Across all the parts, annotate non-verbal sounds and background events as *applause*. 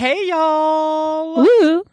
Hey, y'all. Woo!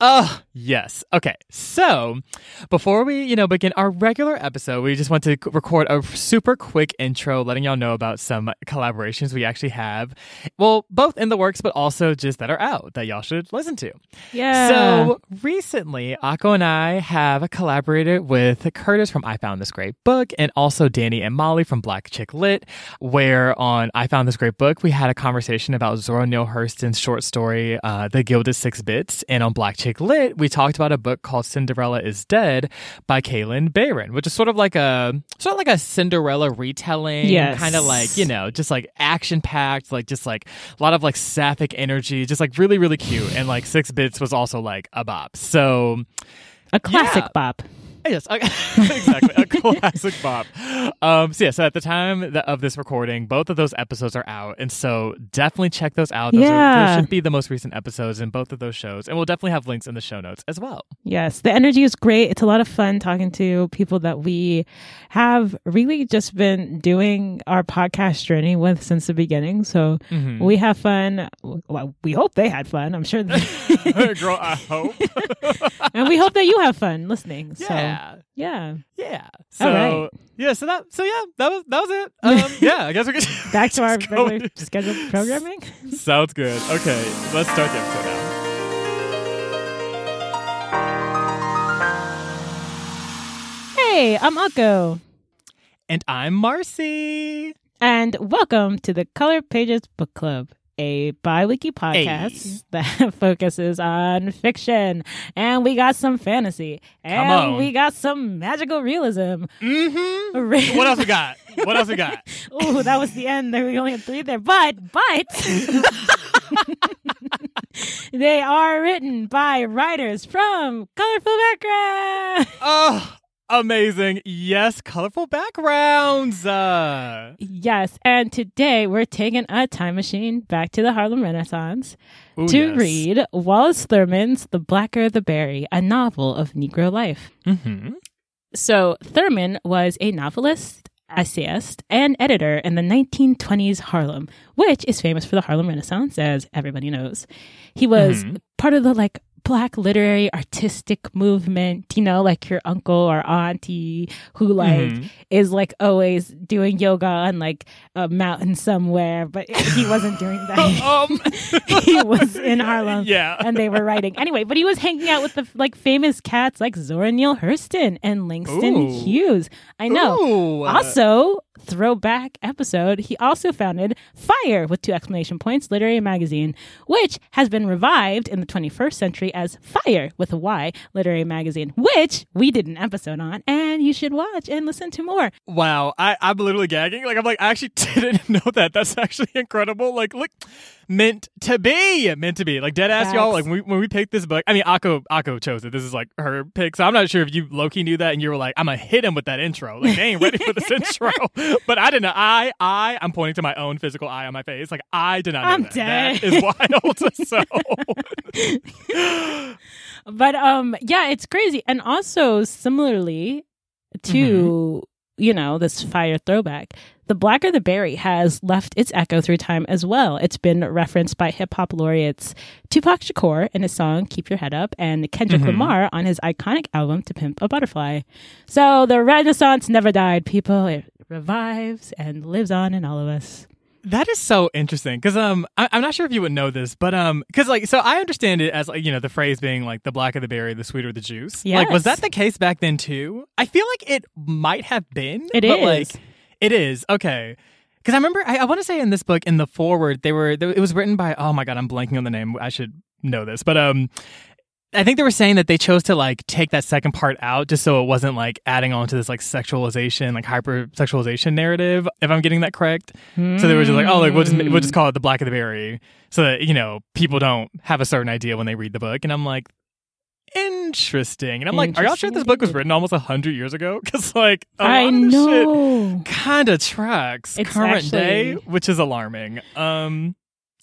Oh, yes. Okay. So, before we, you know, begin our regular episode, we just want to record a super quick intro letting y'all know about some collaborations we actually have. Well, both in the works, but also just that are out that y'all should listen to. Yeah. So, recently, Akko and I have collaborated with Curtis from I Found This Great Book and also Danny and Molly from Black Chick Lit, where on I Found This Great Book, we had a conversation about Zora Neale Hurston's short story, uh, The Gilded Six Bits. And on Black Chick Lit, we talked about a book called Cinderella is Dead by Kalynn Bayron, which is sort of like a sort of like a Cinderella retelling, Yes. kind of like, you know, just like action packed, like just like a lot of like sapphic energy, just like really, really cute. And like Six Bits was also like a bop. So a classic yeah. bop. *laughs* Yes, *laughs* exactly. A classic bop. Um, so, yeah, so at the time of this recording, both of those episodes are out. And so definitely check those out. Those, are, Yeah. those should be the most recent episodes in both of those shows. And we'll definitely have links in the show notes as well. Yes, the energy is great. It's a lot of fun talking to people that we have really just been doing our podcast journey with since the beginning. So Mhm. we have fun. Well, we hope they had fun. I'm sure, *laughs* that, Girl, I hope. and we hope that you have fun listening. So yeah. yeah, Yeah. So, All right. yeah, so that, so yeah, that was, that was it. *laughs* Um, yeah, I guess we could *laughs* back to our *laughs* regular scheduled programming. Sounds good. Okay, let's start the episode now. Hey, I'm Akko, And I'm Marcy. and welcome to the Color Pages Book Club. A bi-weekly podcast *laughs* that focuses on fiction, and we got some fantasy, and we got some magical realism. Mm-hmm. *laughs* What else we got? What else we got? *laughs* Oh, that was the end. There we only had three there, but but they are written by writers from colorful background. Oh, amazing. Yes, colorful backgrounds. Uh, Yes, and today we're taking a time machine back to the Harlem Renaissance ooh, to yes. read Wallace Thurman's The Blacker the Berry, a novel of Negro life. Mhm. So, Thurman was a novelist, essayist, and editor in the 1920s Harlem, which is famous for the Harlem Renaissance, as everybody knows. He was Mhm. part of the like black literary artistic movement, you know, like your uncle or auntie who like Mhm. is like always doing yoga on like a mountain somewhere, but he wasn't doing that. *laughs* Um, *laughs* he was in Harlem Yeah. and they were writing anyway. But he was hanging out with the like famous cats like Zora Neale Hurston and Langston Ooh. Hughes. I know. Ooh, Also, throwback episode, he also founded Fire with two exclamation points literary magazine, which has been revived in the 21st century as Fire with a Y literary magazine, which we did an episode on, and you should watch and listen to more. Wow, I, I'm literally gagging. Like, I'm like, I actually *laughs* didn't know that. That's actually incredible. Like, look, meant to be, meant to be. Like, dead ass, y'all. Like, when we, when we picked this book, I mean, Akko, Akko chose it. This is like her pick. So I'm not sure if you Loki knew that and you were like, I'm gonna hit him with that intro. Like, they ain't ready for this *laughs* intro. *laughs* But I didn't know. I, I, I'm pointing to my own physical eye on my face. Like, I did not know I'm that. dead. That is wild. *laughs* so, But um yeah, it's crazy. And also similarly to you know, this fire throwback, the blacker the berry has left its echo through time as well. It's been referenced by hip hop laureates Tupac Shakur in his song Keep Your Head Up and Kendrick Mhm. Lamar on his iconic album To Pimp a Butterfly. So the Renaissance never died, people. It revives and lives on in all of us. That is so interesting because um I, I'm not sure if you would know this, but um because like so I understand it as like you know the phrase being like the blacker the berry, the sweeter the juice. Yeah, Like was that the case back then too? I feel like it might have been. It but is. like it is okay. Because I remember I, I want to say in this book in the foreword they were they, it was written by oh my god I'm blanking on the name I should know this but um I think they were saying that they chose to like take that second part out just so it wasn't like adding on to this like sexualization, like hyper sexualization narrative. If I'm getting that correct, so they were just like, oh, like we'll just we'll just call it the black of the berry, so that you know people don't have a certain idea when they read the book. And I'm like, interesting. And I'm like, are y'all sure this book was written almost a hundred years ago? *laughs* Because like I know. kind of tracks It's current day, which is alarming. Um,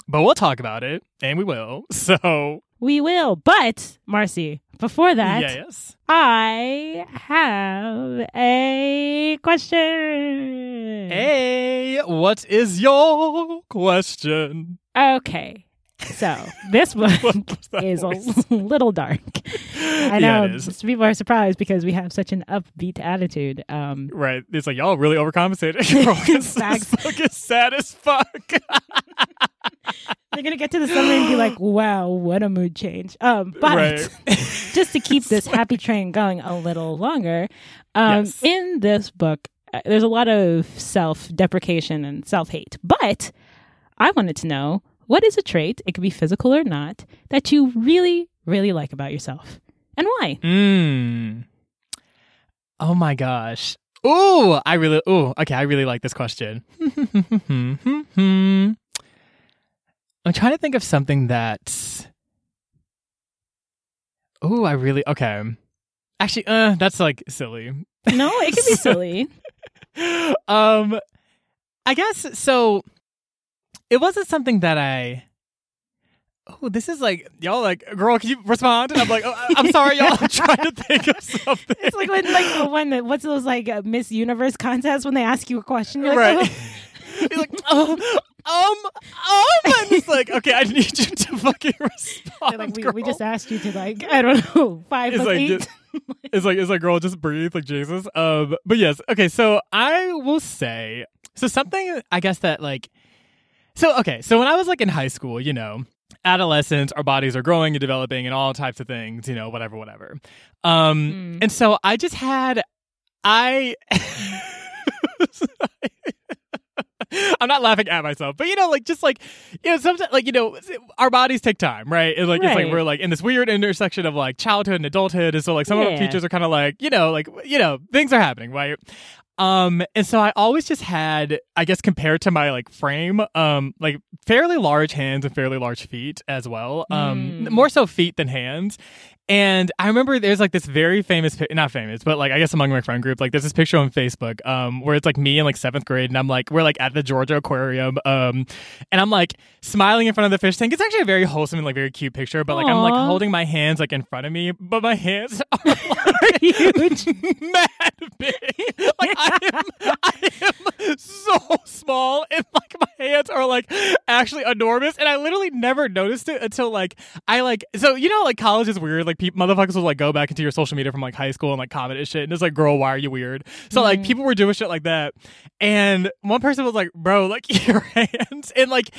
but we'll talk about it, and we will. *laughs* So We will. But, Marcy, before that, yes. I have a question. Hey, what is your question? Okay. So this one *laughs* is voice? a *laughs* little dark. I Yeah, know is. people are surprised because we have such an upbeat attitude. Um, Right. It's like y'all really overcompensated. Facts. book is sad as fuck. *laughs* they're gonna get to the summary and be like, "Wow, what a mood change." Um, but Right. just to keep this happy train going a little longer, um, Yes. in this book, uh, there's a lot of self-deprecation and self-hate. But I wanted to know what is a trait, it could be physical or not, that you really, really like about yourself, and why? Mm. Oh my gosh. Ooh, I really. Ooh, okay. I really like this question. *laughs* I'm trying to think of something that's. Ooh, I really. Okay. Actually, uh, that's like silly. No, it could be *laughs* silly. um, I guess so. It wasn't something that I. Oh, this is like y'all like girl. Can you respond? And I'm like, oh, I'm sorry, y'all. I'm trying to think of something. It's like when, like when the, what's those like uh, Miss Universe contests when they ask you a question, you're like, right. "Oh." *laughs* He's like, oh, um, um, and it's like, okay, I need you to fucking respond. They're like, we, girl. we just asked you to like, I don't know, five It's like, eight. it's like, it's like, girl, just breathe, like Jesus. Um, but yes, okay. So I will say, so something, I guess that like, so okay, so when I was like in high school, you know, adolescence, our bodies are growing and developing, and all types of things, you know, whatever, whatever. Um, Mm. and so I just had, I. *laughs* *laughs* I'm not laughing at myself, but you know, like just like you know, sometimes like you know, our bodies take time, right? And like it's like we're like in this weird intersection of like childhood and adulthood, and so like some of our Yeah. features are kind of like you know, like you know, things are happening, right? Um, and so I always just had, I guess, compared to my like frame, um, like fairly large hands and fairly large feet as well. Um, Mm. more so feet than hands. And I remember there's like this very famous, not famous, but like I guess among my friend group, like there's this picture on Facebook, um, where it's like me in like seventh grade, and I'm like we're like at the Georgia Aquarium, um, and I'm like smiling in front of the fish tank. It's actually a very wholesome and like very cute picture, but like I'm like holding my hands like in front of me, but my hands are *laughs* like huge, *laughs* mad big. Like I am, *laughs* I *laughs* am so small, and like my hands are like actually enormous, and I literally never noticed it until like I like so you know like college is weird. Like people motherfuckers will like go back into your social media from like high school and like comment and shit, and it's like, girl, why are you weird? So like Mhm. people were doing shit like that, and one person was like, bro, like *laughs* your hands, and like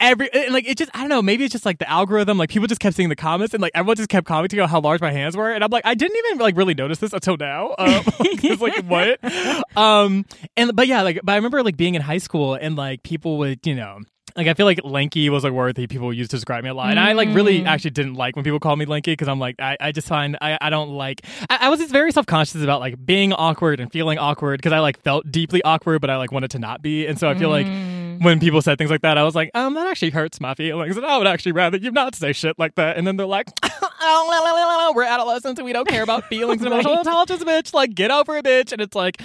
every and like it just I don't know, maybe it's just like the algorithm. Like people just kept seeing the comments, and like everyone just kept commenting on how large my hands were, and I'm like, I didn't even like really notice this until now. Um, *laughs* it's like what? Um, and but yeah, like but I remember like being in high school and like people would you know. Like I feel like lanky was a word that people used to describe me a lot, and I like really Mm. actually didn't like when people called me lanky because I'm like I, I just find I, I don't like I, I was just very self conscious about like being awkward and feeling awkward because I like felt deeply awkward, but I like wanted to not be, and so I feel like Mm. when people said things like that, I was like, um, that actually hurts my feelings, and I would actually rather you not say shit like that. And then they're like, *laughs* oh, we're adolescents and we don't care about *laughs* feelings and emotional Right. intelligence, bitch. Like, get over it, bitch. And it's like,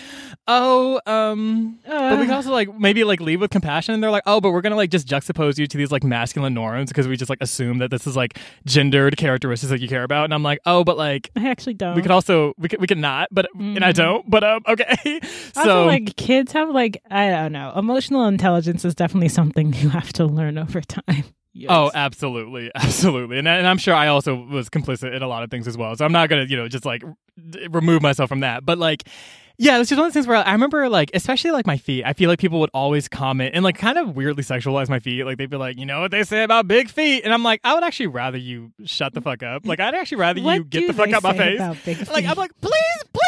oh, um, but we can Uh. also like maybe like leave with compassion. And they're like, oh, but we're gonna like just juxtapose you to these like masculine norms because we just like assume that this is like gendered characteristics that you care about. And I'm like, oh, but like. I actually don't. We could also we could we could not, but and I Mhm. don't, but um okay. *laughs* also, so like kids have like I don't know. Emotional intelligence is definitely something you have to learn over time. Oh, absolutely, *laughs* absolutely, and and I'm sure I also was complicit in a lot of things as well. So I'm not gonna, you know, just like remove myself from that. But like, yeah, it's just one of those things where I remember, like, especially like my feet. I feel like people would always comment and like kind of weirdly sexualize my feet. Like they'd be like, you know what they say about big feet, and I'm like, I would actually rather you shut the fuck up. Like I'd actually rather you get the fuck out my face. Like I'm like, please, please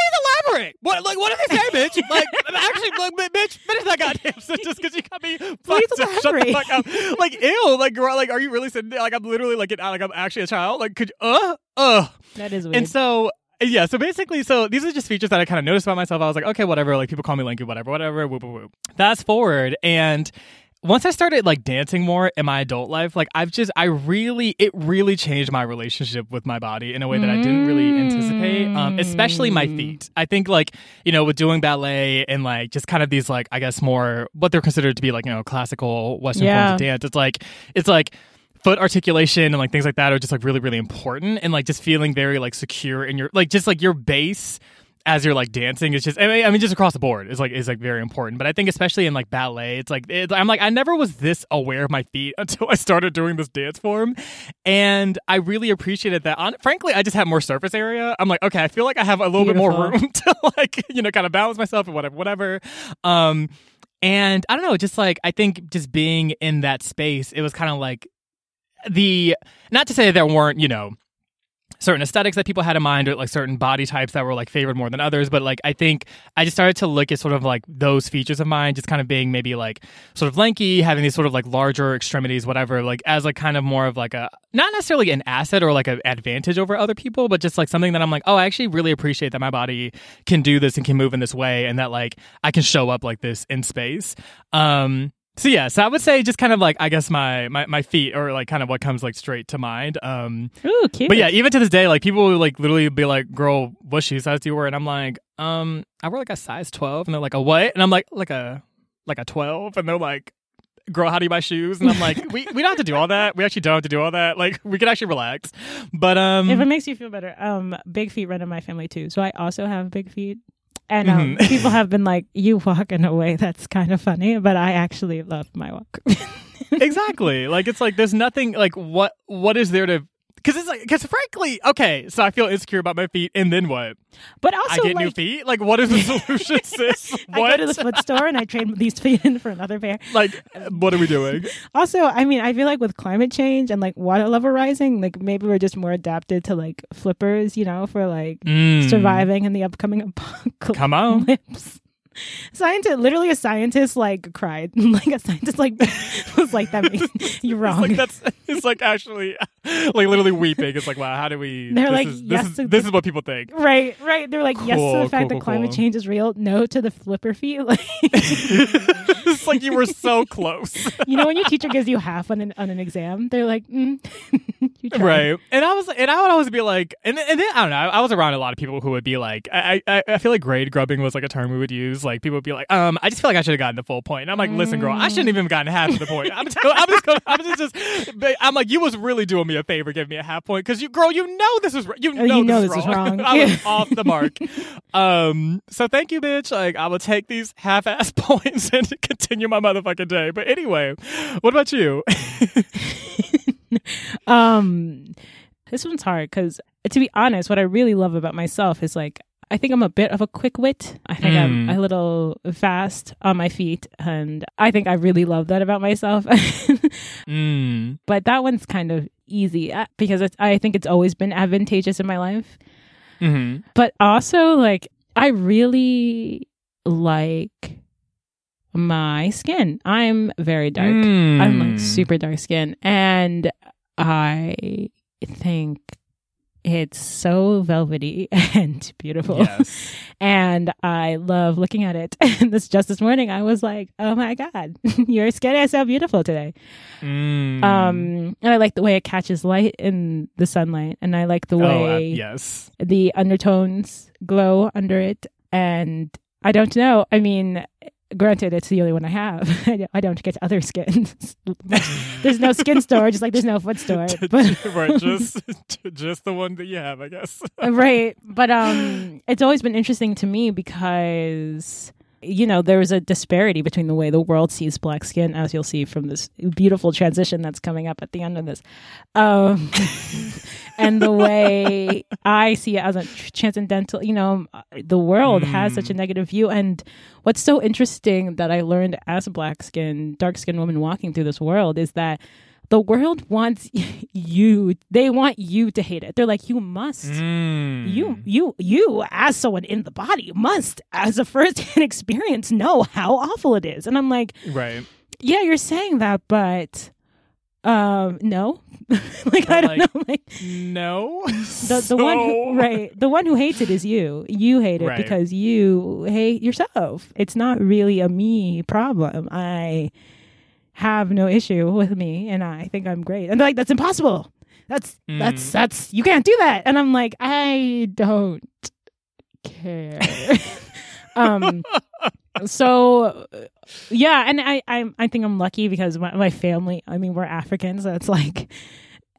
elaborate. What like what do they say, bitch? *laughs* Like I'm actually, like, bitch, finish that goddamn *laughs* sentence because you got me. Please fucked up. Shut the elaborate. fuck up. Like ew. Like girl, like are you really sitting there? Like I'm literally like an, like I'm actually a child. Like could you, uh uh. that is weird. And so yeah, so basically, so these are just features that I kind of noticed about myself. I was like, okay, whatever. Like people call me lanky, whatever, whatever. Whoop, whoop, whoop. Fast forward, and once I started like dancing more in my adult life, like I've just, I really, it really changed my relationship with my body in a way that I didn't really anticipate. Um, especially my Mm. feet. I think like you know with doing ballet and like just kind of these like I guess more what they're considered to be like you know classical Western Yeah. forms of dance. It's like it's like foot articulation and like things like that are just like really really important. And like just feeling very like secure in your like just like your base as you're like dancing it's just I mean, I mean just across the board is like is like very important. But i think especially in like ballet it's like it, i'm like i never was this aware of my feet *laughs* until i started doing this dance form. And i really appreciated that. On frankly i just have more surface area. I'm like okay i feel like i have a little Beautiful. bit more room *laughs* to like you know kind of balance myself and whatever whatever. Um and i don't know just like i think just being in that space it was kind of like the not to say there weren't you know certain aesthetics that people had in mind or like certain body types that were like favored more than others but like i think i just started to look at sort of like those features of mine just kind of being maybe like sort of lanky having these sort of like larger extremities whatever like as like kind of more of like a not necessarily an asset or like an advantage over other people but just like something that i'm like oh i actually really appreciate that my body can do this and can move in this way and that like i can show up like this in space. Um so yeah, so I would say just kind of like I guess my my my feet or like kind of what comes like straight to mind. Um Ooh, cute. but yeah, even to this day, like people will like literally be like, "Girl, what shoe size do you wear?" And I'm like, "Um, I wear like a size 12." And they're like, "A what?" And I'm like, "Like a like a 12." And they're like, "Girl, how do you buy shoes?" And I'm like, "We we don't have to do all that. We actually don't have to do all that. Like we can actually relax." But um, if it makes you feel better, um, big feet run in my family too. So I also have big feet. And um, Mhm. people *laughs* have been like, "You walk in a way that's kind of funny," but I actually love my walk. *laughs* exactly, like it's like there's nothing like what what is there to. Because it's like, because frankly, okay, so I feel insecure about my feet, and then what? but also, I get like, new feet. Like, what is the solution, *laughs* sis? I go to the foot store and I trade these feet in for another pair. like, what are we doing? *laughs* Also, I mean, I feel like with climate change and like water level rising, like maybe we're just more adapted to like flippers, you know, for like Mm. surviving in the upcoming apocalypse. *laughs* Come on. Scientist, literally a scientist, like cried. *laughs* like a scientist, like *laughs* was like that. Makes, *laughs* you're It's wrong. like that's it's like actually like literally weeping. It's like wow, how do we? They're this like, is, this yes, is to this is what people think. right, right. They're like, yes to the fact cool, that climate cool. change is real. No to the flipper feet. Like, it's like you were so close, you know, when your teacher gives you half on an on an exam, they're like, mm, right? And I was, and I would always be like, and then, and then I don't know. I was around a lot of people who would be like, I, I, I feel like grade grubbing was like a term we would use. Like people would be like, um, I just feel like I should have gotten the full point. And I'm like, listen, girl, I shouldn't even have gotten half of the point. I'm *laughs* just, I'm just, gonna, I'm just, just, I'm like, you was really doing me a favor, giving me a half point because you, girl, you know this is, you know, Oh, you know this, this is is wrong. wrong. *laughs* I was Yeah. off the mark. *laughs* Um, so thank you, bitch. Like I will take these half-ass points and continue my motherfucking day. But anyway, what about you? Um, this one's hard because, to be honest, what I really love about myself is like I think I'm a bit of a quick wit. I think I'm Mm. a little fast on my feet, and I think I really love that about myself. *laughs* mm. but that one's kind of easy uh, because it's, I think it's always been advantageous in my life. hmm But also, like, I really like my skin. I'm very dark. I'm like Mm. super dark skin. And I think it's so velvety *laughs* and beautiful. Yes. And I love looking at it. *laughs* And this just this morning I was like, oh my God, *laughs* your skin is so beautiful today. Mm. Um and I like the way it catches light in the sunlight. And I like the oh, uh, way yes. the undertones glow under it. And I don't know. I mean, granted, it's the only one I have. *laughs* I don't- get other skins. *laughs* there's no skin store, just like there's no foot store. *laughs* But right, just just the one that you have, I guess. right, but um, it's always been interesting to me because you know there is a disparity between the way the world sees black skin, as you'll see from this beautiful transition that's coming up at the end of this, um, *laughs* and the way I see it as a transcendental. You know, the world has such a Mm. negative view, and what's so interesting that I learned as a black skin, dark skinned woman walking through this world is that. The world wants you. They want you to hate it. They're like, you must Mm. you you you as someone in the body must as a first hand *laughs* experience know how awful it is and i'm like right. yeah you're saying that but um no *laughs* like i don't like, know like No. *laughs* the, the one who, right the one who hates it is you you hate it Right. because you hate yourself it's not really a me problem i have no issue with me and i think i'm great. And they're like that's impossible. That's that's Mm. that's you can't do that. And i'm like i don't care. *laughs* Um so yeah and i i i think i'm lucky because my, my family i mean we're Africans, so it's like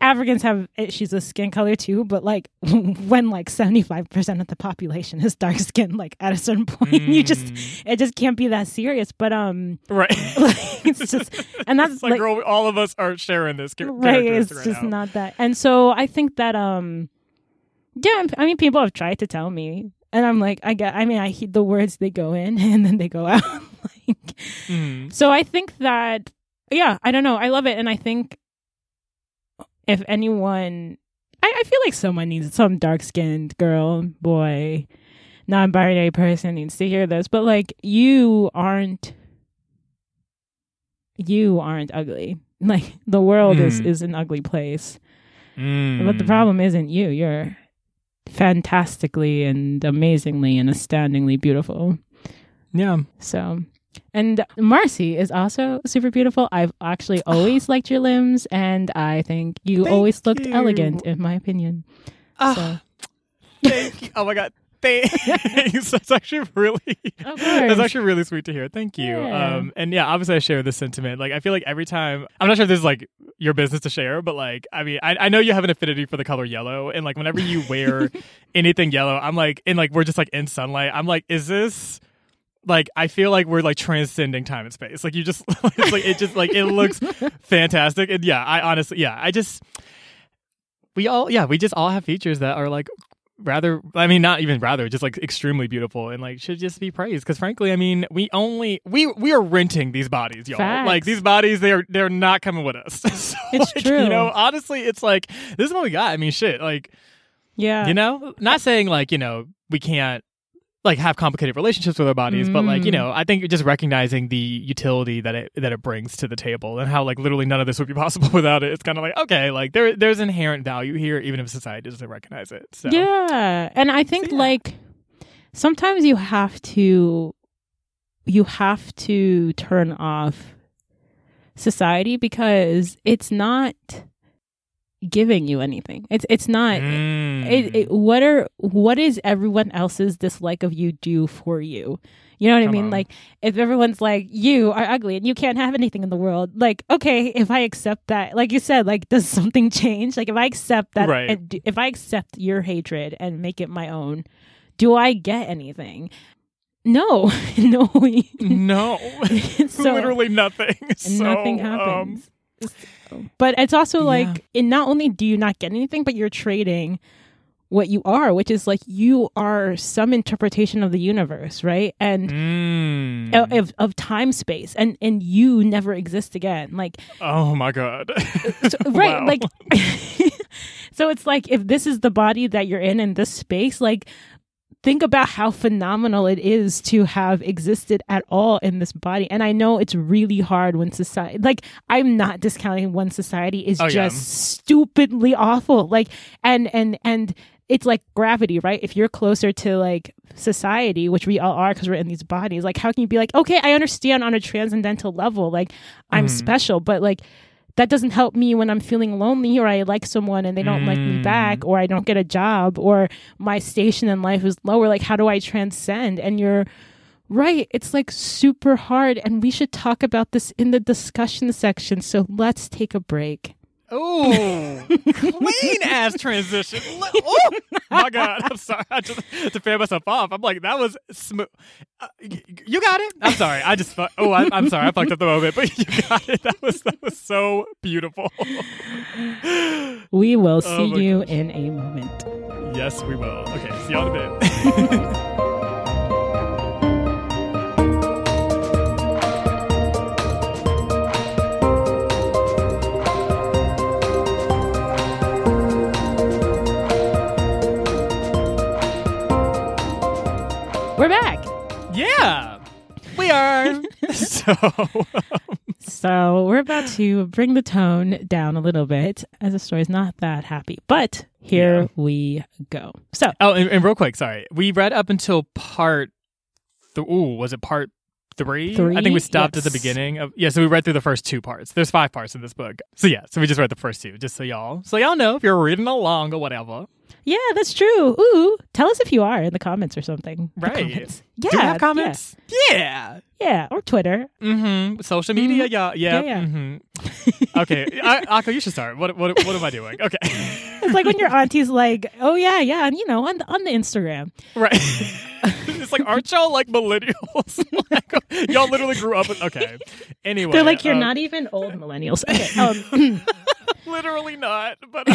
Africans have issues with skin color too, but like *laughs* when like 75% of the population is dark skinned, like at a certain *laughs* point, you just, Mm. it just can't be that serious. But, um, right. *laughs* like, it's just, and that's like, like, girl, all of us are sharing this char- right. It's characteristic just right now. not that. And so I think that, um, yeah, I mean, people have tried to tell me, and I'm like, I get, I mean, I hear the words they go in and then they go out. like, Mhm. so I think that, yeah, I don't know. I love it. And I think if anyone, I, I feel like someone needs some dark skinned girl, boy, non binary person needs to hear this. But like, you aren't, you aren't ugly. *laughs* Like, the world is, Mm. is an ugly place. Mm. But the problem isn't you. You're fantastically and amazingly and astoundingly beautiful. Yeah. So, and Marcy is also super beautiful. I've actually always liked your limbs, and I think you Thank always looked you. elegant, in my opinion. Ah, So, *laughs* Thank you. Oh my god. Thanks. *laughs* That's actually really That's actually really sweet to hear. Thank you. Yeah. Um and yeah, obviously I share this sentiment. Like I feel like every time I'm not sure if this is like your business to share, but like I mean I, I know you have an affinity for the color yellow and like whenever you wear *laughs* anything yellow, I'm like and like we're just like in sunlight, I'm like, is this like I feel like we're like transcending time and space. Like you just *laughs* it's like it just like it looks *laughs* fantastic. And yeah, I honestly yeah, I just we all yeah, we just all have features that are like rather i mean not even rather just like extremely beautiful and like should just be praised because frankly i mean we only we we are renting these bodies y'all Facts. like these bodies they are they're not coming with us *laughs* so, It's like, true. you know honestly it's like this is what we got i mean shit like yeah. you know not saying like you know we can't like have complicated relationships with our bodies but like you Mm. know i think just recognizing the utility that it that it brings to the table and how like literally none of this would be *laughs* possible without it it's kind of like okay like there there's inherent value here even if society doesn't recognize it so Yeah. And I think yeah. like sometimes you have to you have to turn off society because it's not giving you anything. It's it's not Mm. it, it, what are what is everyone else's dislike of you do for you? You know what I mean? on. Like if everyone's like you are ugly and you can't have anything in the world, like okay, if I accept that, like you said, like does *laughs* something change? Like if I accept that, Right. and d- if I accept your hatred and make it my own, do I get anything? No, *laughs* no. no, *laughs* So- literally nothing. So, nothing um, happens. But it's also Yeah. like, and not only do you not get anything, but you're trading what you are, which is like you are some interpretation of the universe, right? And mm. of- of, of time space, and and you never exist again. Like, oh my god, so, *laughs* right? Wow. Like, *laughs* so it's like if this is the body that you're in in this space, like. Think about how phenomenal it is to have existed at all in this body. And I know it's really hard when society, like, I'm not discounting when society is Oh, yeah. just stupidly awful. Like, and, and, and, it's like gravity, right? If you're closer to like society, which we all are because we're in these bodies, like how can you be like, okay, I understand on a transcendental level, like I'm Mhm. special, but like that doesn't help me when I'm feeling lonely or I like someone and they don't like me Mm. back or I don't get a job or my station in life is lower. Like, how do I transcend? And you're right. It's like super hard. And we should talk about this in the discussion section. So let's take a break. Oh, *laughs* clean ass transition. *laughs* Oh my god, I'm sorry. I just to fan myself off. I'm like that was smooth. Uh, you got it. I'm sorry. I just fu- oh I, I'm sorry. I fucked up the moment, but *laughs* you got it. That was that was so beautiful. We will Oh see my you gosh. in a moment. yes, we will. Okay, see y'all in a bit. We're back. yeah, we are. *laughs* so um, So we're about to bring the tone down a little bit as the story's not that happy. But here Yeah. we go. So Oh, and, and real quick, sorry. We read up until part. Th- ooh, was it part three? I think we Three? stopped at the beginning of. Yeah, so we read through the first two parts. There's five parts in this book. So yeah, so we just read the first two, just so y'all, so y'all know if you're reading along or whatever. Yeah, that's true. Ooh, tell us if you are in the comments or something. Right. comments. Yeah. Do we have comments? Yeah. Yeah, yeah, or Twitter. Mm-hmm. Social media, yeah, yeah. Yeah, yeah. Mm-hmm. okay, *laughs* I, Akko, you should start. What, what, what am I doing? Okay, It's like when your auntie's like, "Oh yeah, yeah," and you know, on the on the Instagram. right. *laughs* it's like, aren't y'all like millennials? *laughs* like, y'all literally grew up. With, okay. Anyway, They're like, "You're uh, not even old millennials." Okay. Um, literally not. But uh,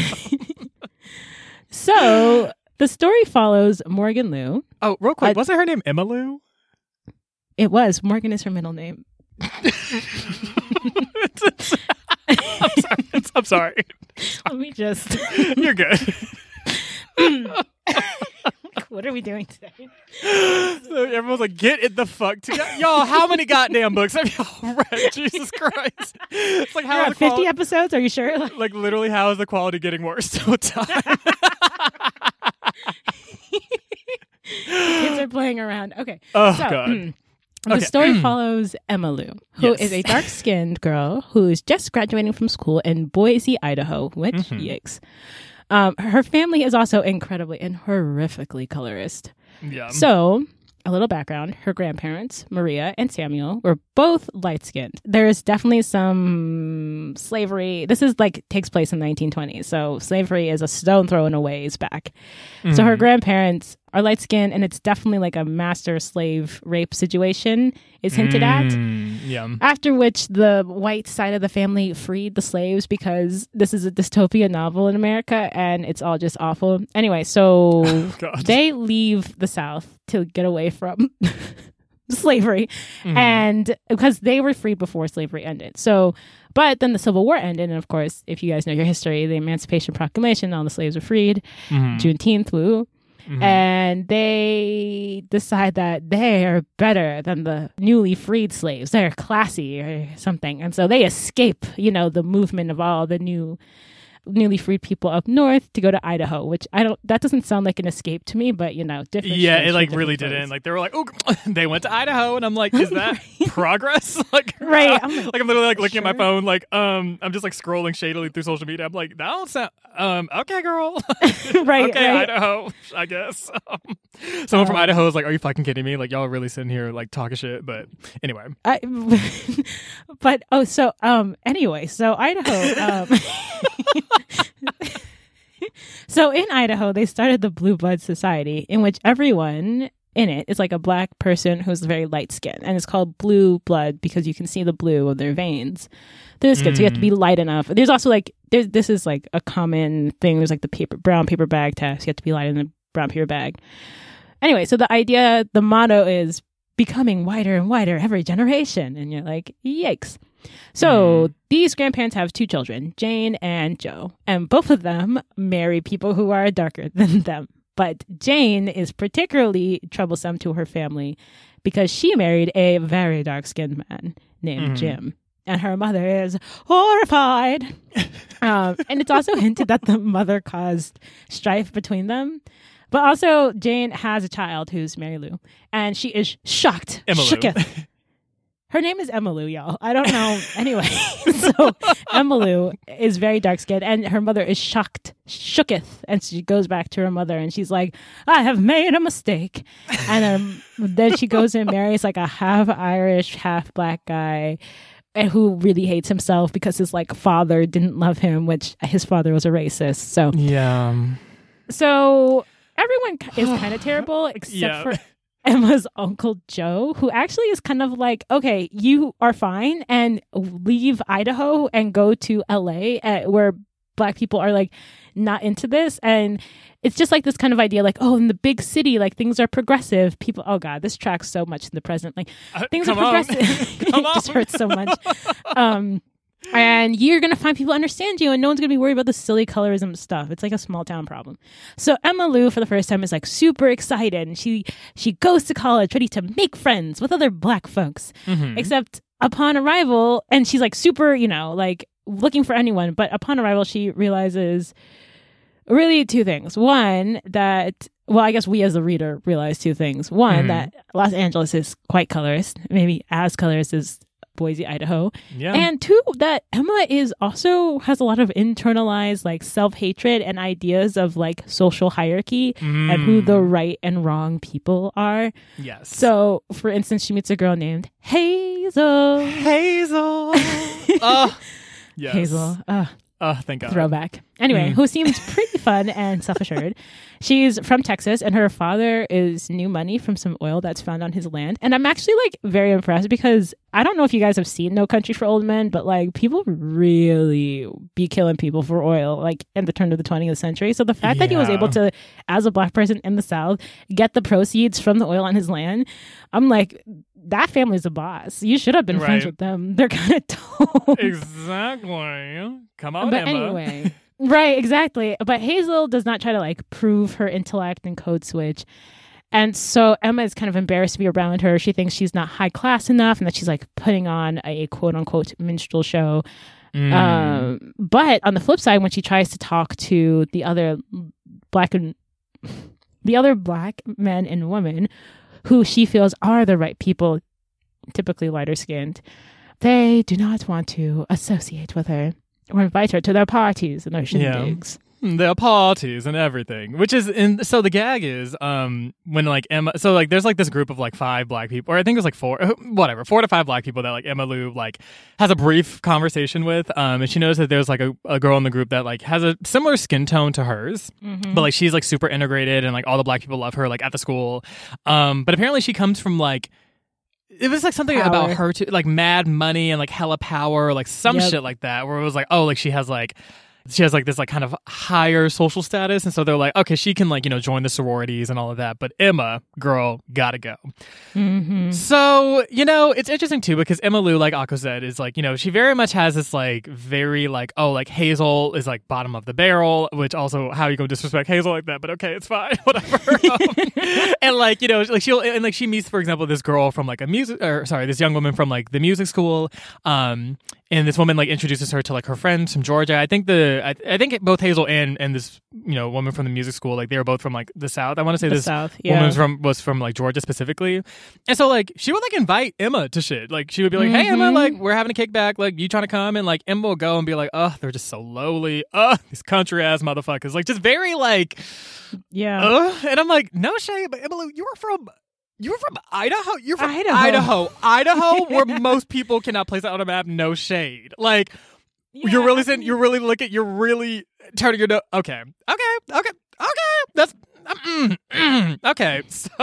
so the story follows Morgan Lou. oh, real quick, I- wasn't her name Emma Lou? It was Morgan is her middle name. *laughs* I'm sorry. I'm sorry. Let me just. *laughs* You're good. *laughs* what are we doing today? So everyone's like, get it the fuck together. Y'all, how many goddamn books have y'all read? Jesus Christ. It's like, how You're is the 50 quality, episodes. Are you sure? Like, like, literally, how is the quality getting worse all the time? Kids are playing around. Okay. oh, So, God. mm, the Okay. story follows Emma Lou, who is Yes. a dark skinned girl who is just graduating from school in Boise, Idaho, which, Mhm. yikes. Um, her family is also incredibly and horrifically colorist. Yeah. So, a little background her grandparents, Maria and Samuel, were both light skinned. There is definitely some slavery. This is like takes place in the 1920s. So, slavery is a stone throw in a ways back. So, her Mhm. grandparents are light skinned, and it's definitely like a master slave rape situation, is hinted at. Mm, yeah. After which the white side of the family freed the slaves because this is a dystopia novel in America and it's all just awful. Anyway, so *laughs* God. they leave the South to get away from *laughs* slavery Mhm. and because they were freed before slavery ended. So, but then the Civil War ended, and of course, if you guys know your history, the Emancipation Proclamation, all the slaves were freed. Mhm. Juneteenth, woo Mhm. and they decide that they are better than the newly freed slaves. They're classy or something. And so they escape, you know, the movement of all the new newly freed people up north to go to Idaho, which I don't that doesn't sound like an escape to me, but you know, different yeah, it like really didn't. Like they were like, oh, *laughs* they went to Idaho, and I'm like, is that *laughs* progress? *laughs* like, Right, I'm like, like I'm literally like looking at my phone, like, um, I'm just like scrolling shadily through social media. I'm like, that don't sound, um, okay, girl, Right, okay, right. Idaho, I guess. Um, someone from Um, Idaho is like, are you fucking kidding me? Like y'all really sitting here like talking shit. But anyway, I, but oh, so um, anyway, so Idaho. Um, *laughs* so in Idaho, they started the Blue Blood Society, in which everyone in it is like a black person who's very light skinned, and it's called blue blood because you can see the blue of their veins. Their skin, so you have to be mm. light enough. There's also like there's this is like a common thing. There's like the paper brown paper bag test. You have to be light in the brown paper bag. Anyway, so the idea, the motto is becoming whiter and whiter every generation. And you're like, yikes. So these grandparents have two children, Jane and Joe, and both of them marry people who are darker *laughs* than them. But Jane is particularly troublesome to her family because she married a very dark skinned man named Mhm. Jim. And her mother is horrified. *laughs* um, and it's also hinted that the mother caused strife between them. But also, Jane has a child who's Mary Lou, and she is shocked. Emma shooketh. *laughs* Her name is Emma Lou, y'all. I don't know. anyway, *laughs* so Emma Lou is very dark skinned, and her mother is shocked, shooketh. And she goes back to her mother, and she's like, I have made a mistake. And then, *laughs* then she goes and marries like a half Irish, half black guy. And who really hates himself because his like father didn't love him, which his father was a racist. So yeah, um, so everyone is kind of terrible except Yeah. for Emma's *laughs* uncle Joe, who actually is kind of like, okay, you are fine and leave Idaho and go to LA uh, where black people are like not into this. And it's just like this kind of idea like, oh, in the big city, like things are progressive. People, oh God, this tracks so much in the present. Like Uh, things are progressive. *laughs* *laughs* Come it just hurts so much. Um, and you're gonna find people understand you, and no one's gonna be worried about the silly colorism stuff. It's like a small town problem. So Emma Lou, for the first time, is like super excited, and she she goes to college ready to make friends with other black folks. Mhm. Except upon arrival, and she's like super, you know, like looking for anyone. But upon arrival, she realizes really two things. One that well, I guess we as the reader realize two things. One Mhm. that Los Angeles is quite colorist, maybe as colorist as Boise, Idaho. Yeah. And two, that Emma is also has a lot of internalized like self hatred and ideas of like social hierarchy and who the right and wrong people are. yes. So, for instance, she meets a girl named Hazel. Hazel. *laughs* oh, yes. Hazel. Uh, Oh, thank God. throwback. Anyway, Mm. who seems pretty fun and self assured. She's from Texas, and her father is new money from some oil that's found on his land. And I'm actually like very impressed because I don't know if you guys have seen No Country for Old Men, but like people really be killing people for oil, like in the turn of the 20th century. So the fact that he was able to, as a black person in the South, get the proceeds from the oil on his land, I'm like, that family's a boss. You should have been friends with them. *laughs* They're kind of dope. Exactly. Come on, but Emma. anyway, *laughs* right, exactly. But Hazel does not try to like prove her intellect and code switch. And so Emma is kind of embarrassed to be around her. She thinks she's not high class enough and that she's like putting on a quote unquote minstrel show. Mm. Um, but on the flip side, when she tries to talk to the other black and the other black men and women who she feels are the right people, typically lighter skinned, they do not want to associate with her or invite her to their parties and their Yeah. Shindigs. the parties and everything which is in so the gag is um when like emma so like there's like this group of like five black people or i think it was like four whatever four to five black people that like emma lou like has a brief conversation with um and she knows that there's like a, a girl in the group that like has a similar skin tone to hers Mm-hmm. but like she's like super integrated and like all the black people love her like at the school um but apparently she comes from like it was like something about her too like mad money and like hella power or like some Yep. shit like that where it was like oh like she has like she has like this like kind of higher social status and so they're like okay she can like you know join the sororities and all of that but emma girl gotta go Mm-hmm. so, you know, it's interesting too because Emma Lou, like Akko said, is like, you know, she very much has this like very like, oh, like Hazel is like bottom of the barrel, which also how you go disrespect Hazel like that, but okay, it's fine, *laughs* whatever. Um, *laughs* and like, you know, like she'll and like she meets, for example, this girl from like a music or sorry, this young woman from like the music school. Um and this woman like introduces her to like her friends from Georgia. I think the I, I think both Hazel and and this you know woman from the music school like they were both from like the South. I want to say The this South, yeah. woman was from was from like Georgia specifically, and so like she would like invite Emma to shit. Like she would be like, "Hey Emma, Mhm. like we're having a kickback. Like you trying to come?" And like Emma will go and be like, "Oh, they're just so lowly. Oh, these country ass motherfuckers. Like just very like, Yeah. uh." And I'm like, "No shade, but Emma, you were from." You were from Idaho. You're from Idaho. Idaho, Idaho, *laughs* where most people cannot place that on a map. No shade. Like you're really saying you're really looking. You're really turning your nose. Okay, okay, okay, okay. That's mm, mm, okay. *laughs* So *laughs*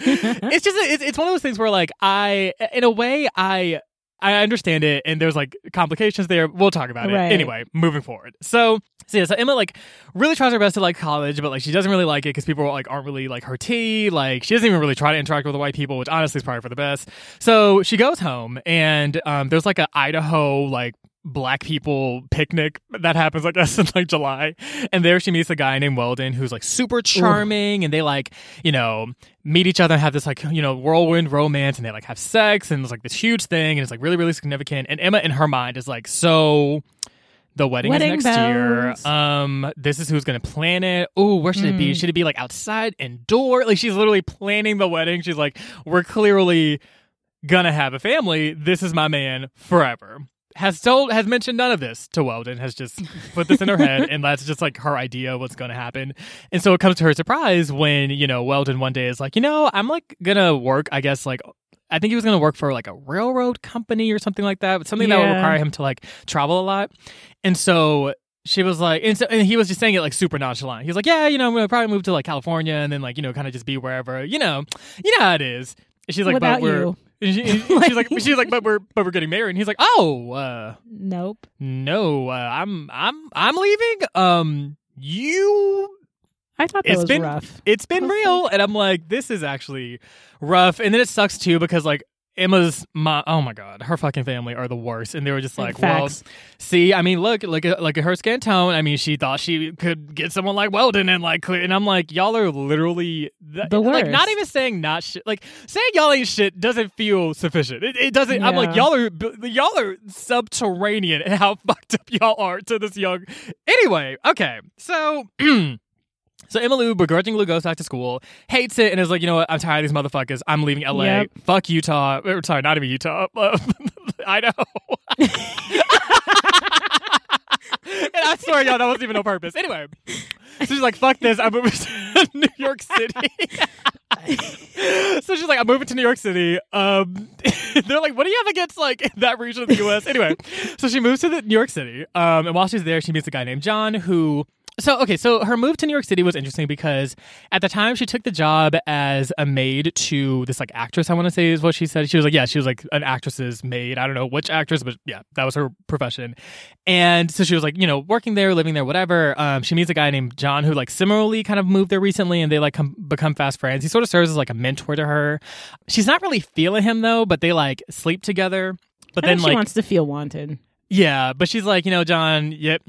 it's just it's, it's one of those things where like I, in a way, I I understand it, and there's like complications there. We'll talk about it Right. anyway. Moving forward, so. So yeah, so Emma like really tries her best to like college, but like she doesn't really like it because people like aren't really like her tea. Like she doesn't even really try to interact with the white people, which honestly is probably for the best. So she goes home, and um, there's like a Idaho like black people picnic that happens, I guess, *laughs* in like July. And there she meets a guy named Weldon who's like super charming and they like, you know, meet each other and have this like, you know, whirlwind romance and they like have sex and it's like this huge thing and it's like really, really significant. And Emma in her mind is like, so the wedding, Wedding is next year. Um, this is who's gonna plan it. Oh, where should it be? Mm. Should it be like outside, indoor? Like she's literally planning the wedding. She's like, we're clearly gonna have a family. This is my man forever. Has told has mentioned none of this to Weldon. Has just put this in her head, and that's just like her idea of what's going to happen. And so it comes to her surprise when you know Weldon one day is like, you know, I'm like gonna work. I guess like I think he was gonna work for like a railroad company or something like that, but something that would require him to like travel a lot. And so she was like, and, so, and he was just saying it like super nonchalant. He was like, yeah, you know, I'm gonna probably move to like California and then like you know kind of just be wherever, you know, you know how it is. And she's like, Without but we're. you. And she- and *laughs* she's like, she's like, but we're, but we're getting married. And he's like, oh, uh, Nope. no, uh, I'm, I'm, I'm leaving. Um, you I thought that It's was been- rough. it's been real and i'm like this is actually rough and then it sucks too because like emma's mom oh my god her fucking family are the worst. And they were just like well see i mean look look at look at her skin tone. I mean she thought she could get someone like weldon and like clear and i'm like y'all are literally th- The like not even saying not shit like saying y'all ain't shit doesn't feel sufficient. It, it doesn't i'm like y'all are y'all are subterranean and how *laughs* fucked up y'all are to this young anyway okay so *clears throat* So Emma Lou begrudgingly goes back to school, hates it, and is like, you know what? I'm tired of these motherfuckers. I'm leaving LA. Yep. Fuck Utah. Or, sorry, not even Utah. *laughs* I know. *laughs* and I swear, y'all, that wasn't even on purpose. Anyway, so she's like, "Fuck this! I'm moving to *laughs* New York City." so she's like, "I'm moving to New York City." Um, they're like, "What do you have against like that region of the U.S.?" Anyway, so she moves to the New York City, um, and while she's there, she meets a guy named John who so okay, so her move to New York City was interesting because at the time she took the job as a maid to this like actress. I want to say is what she said. She was like, yeah, she was like an actress's maid. I don't know which actress, but yeah, that was her profession. And so she was like, you know, working there, living there, whatever. Um, she meets a guy named John who like similarly kind of moved there recently, and they like come, become fast friends. He sort of serves as like a mentor to her. She's not really feeling him though, but they like sleep together. But I then she like wants to feel wanted. yeah, but she's like, you know, John, yep,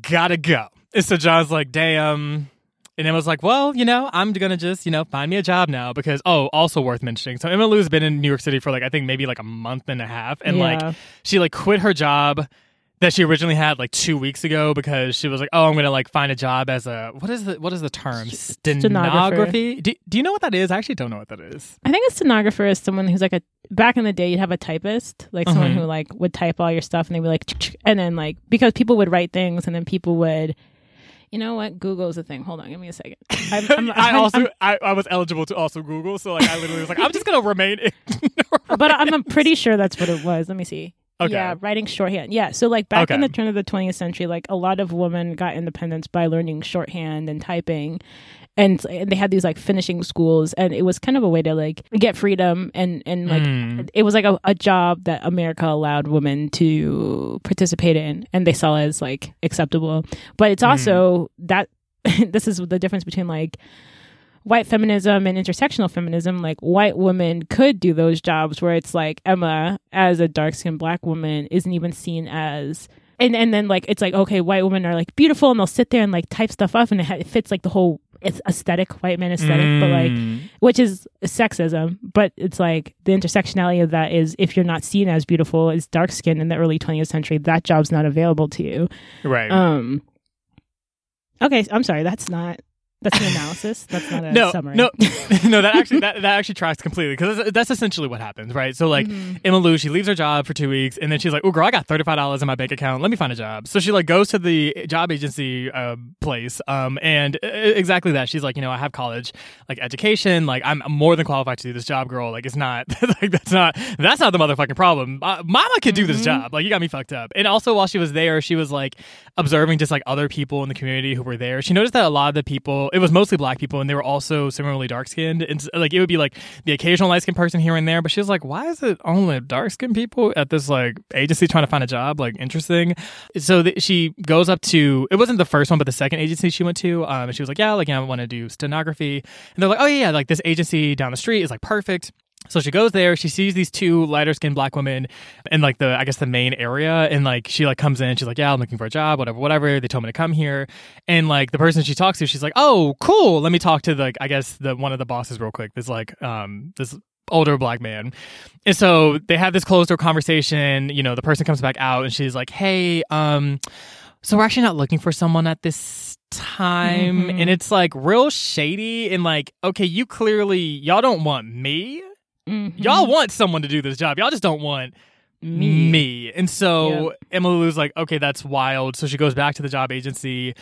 gotta go. And so John's like, damn. And Emma's like, well, you know, I'm gonna just, you know, find me a job now because oh, also worth mentioning. So Emma Lou's been in New York City for like I think maybe like a month and a half. And Yeah. like she like quit her job that she originally had like two weeks ago because she was like, oh, I'm gonna like find a job as a what is the what is the term? Stenography. Do, do you know what that is? I actually don't know what that is. I think a stenographer is someone who's like a back in the day you'd have a typist, like someone Mhm. who like would type all your stuff and they would be like and then like because people would write things and then people would you know what? Google's a thing. Hold on, give me a second. *laughs* I'm, I'm, I I'm- also I, I was eligible to also Google, so like I literally was like, I'm just gonna remain. *laughs* but I'm, pretty sure that's what it was. Let me see. Okay. Yeah, writing shorthand. Yeah, so like back in the turn of the 20th century, like a lot of women got independence by learning shorthand and typing. And, and they had these like finishing schools and it was kind of a way to like get freedom and and like Mm. it was like a, a job that America allowed women to participate in and they saw as like acceptable. But it's also that *laughs* this is the difference between like white feminism and intersectional feminism. Like white women could do those jobs where it's like Emma as a dark skinned black woman isn't even seen as and and then like it's like okay white women are like beautiful and they'll sit there and like type stuff up and it, ha- it fits like the whole it's aesthetic white man aesthetic but like Mm. which is sexism, but it's like the intersectionality of that is if you're not seen as beautiful as dark skin in the early 20th century, that job's not available to you. right. Um, okay, I'm sorry, that's not that's an analysis. That's not a no, summary. no, *laughs* *laughs* no. That actually that, that actually tracks completely because that's, that's essentially what happens, right? So like Mhm. Emma Lou, she leaves her job for two weeks, and then she's like, "Oh, girl, I got thirty five dollars in my bank account. Let me find a job." So she like goes to the job agency uh, place, um, and uh, exactly that. She's like, you know, I have college like education, like I'm more than qualified to do this job, girl. Like it's not *laughs* like that's not that's not the motherfucking problem. Uh, mama could do this Mhm. job. Like you got me fucked up. And also while she was there, she was like observing just like other people in the community who were there. She noticed that a lot of the people, it was mostly black people, and they were also similarly dark skinned. And like it would be like the occasional light skinned person here and there, but she was like, why is it only dark skinned people at this like agency trying to find a job? Like interesting. So th- she goes up to, it wasn't the first one, but the second agency she went to. Um, and she was like, yeah, like, yeah, I want to do stenography. And they're like, oh, yeah, yeah, like this agency down the street is like perfect. So she goes there, she sees these two lighter skinned black women in like the I guess the main area and like she like comes in, she's like, Yeah, I'm looking for a job, whatever, whatever. They told me to come here. And like the person she talks to, she's like, Oh, cool. Let me talk to like I guess the one of the bosses real quick. This like um this older black man. And so they have this closed door conversation. You know, the person comes back out and she's like, Hey, um, so we're actually not looking for someone at this time. Mhm. And it's like real shady and like, okay, you clearly y'all don't want me. Mhm. Y'all want someone to do this job. Y'all just don't want me. me. And so Emily Lou's like, okay, that's wild. So she goes back to the job agency.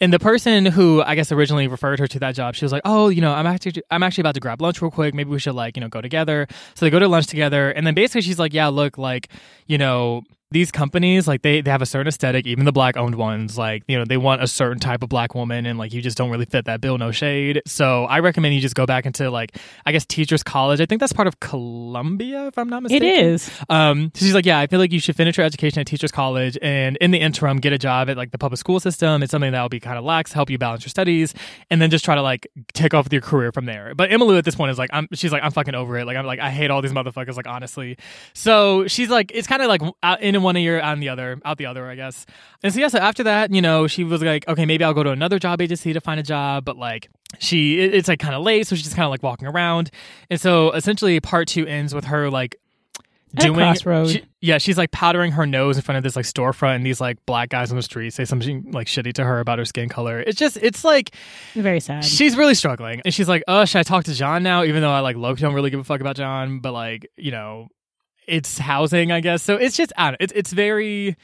And the person who I guess originally referred her to that job, she was like, "Oh, you know, I'm actually I'm actually about to grab lunch real quick. Maybe we should like, you know, go together." So they go to lunch together, and then basically she's like, "Yeah, look, like, you know, these companies like they, they have a certain aesthetic even the black owned ones like you know they want a certain type of black woman and like you just don't really fit that bill no shade so i recommend you just go back into like i guess teachers college i think that's part of columbia if i'm not mistaken it is um, so she's like, yeah, I feel like you should finish your education at teachers college and in the interim get a job at like the public school system. It's something that will be kind of lax, help you balance your studies, and then just try to like take off with your career from there. But Emma Lou at this point is like, I'm, she's like, I'm fucking over it. Like, I'm like, I hate all these motherfuckers. Like, honestly. So she's like, it's kind of like out in one ear, out in the other, out the other, I guess. And so yeah, so after that, you know, she was like, okay, maybe I'll go to another job agency to find a job, but like she, it- it's like kind of late, so she's just kind of like walking around. And so essentially, part two ends with her like doing she- yeah, she's like powdering her nose in front of this like storefront, and these like black guys on the street say something like shitty to her about her skin color. It's just, it's like Very sad. she's really struggling, and she's like, "Oh, should I talk to John now?" Even though I like low don't really give a fuck about John, but like you know, it's housing, I guess. So it's just I don't know, it's it's very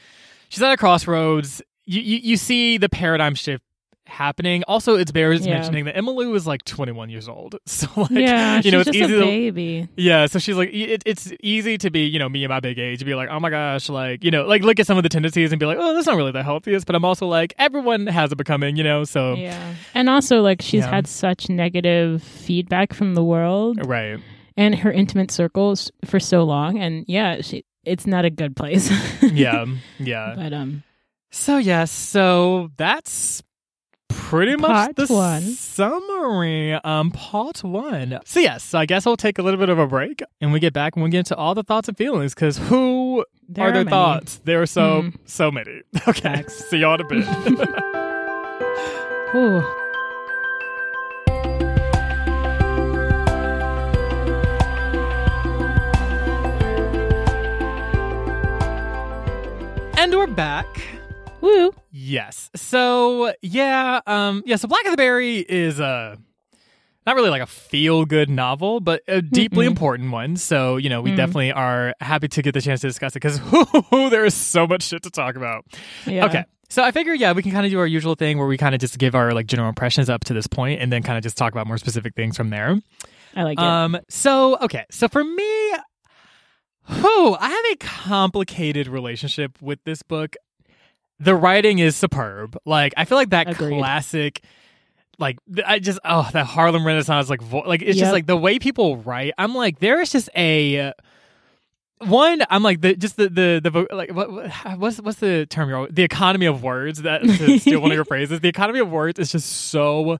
she's at a crossroads. You, you you see the paradigm shift happening. Also, it's bears Yeah. mentioning that Emily is like 21 years old. *laughs* So like yeah, you know, it's just easy a to baby. yeah, so she's like, it, it's easy to be, you know, me and my big age, be like, oh my gosh, like, you know, like look at some of the tendencies and be like, oh, that's not really the healthiest. But I'm also like, everyone has a becoming, you know, so Yeah, and also like she's Yeah. had such negative feedback from the world right, and her intimate circles for so long, and yeah, she it's not a good place. *laughs* yeah, yeah. but um, So yes, so that's pretty much the one. summary. Um, part one. So yes, I guess I'll take a little bit of a break, and we get back and we get into all the thoughts and feelings. Because who there are their thoughts? There are so Mm. so many. *laughs* Okay, Facts. see y'all in a bit. *laughs* Ooh. And we're back. Woo. Yes. So yeah, um, yeah. So Blacker the Berry is uh not really like a feel good novel, but a deeply Mm-mm. important one. So you know, we Mm. definitely are happy to get the chance to discuss it because *laughs* there is so much shit to talk about. Yeah. Okay. So I figure, yeah, we can kind of do our usual thing where we kind of just give our like general impressions up to this point, and then kind of just talk about more specific things from there. I like it. Um. So okay. So for me, who I have a complicated relationship with this book. The writing is superb. Like I feel like that Agreed. classic. Like I just oh that Harlem Renaissance like vo- like it's just like the way people write. I'm like there is just a uh, one. I'm like the just the the the like what what- what's what's the term you're the economy of words that to steal one of your *laughs* phrases. The economy of words is just so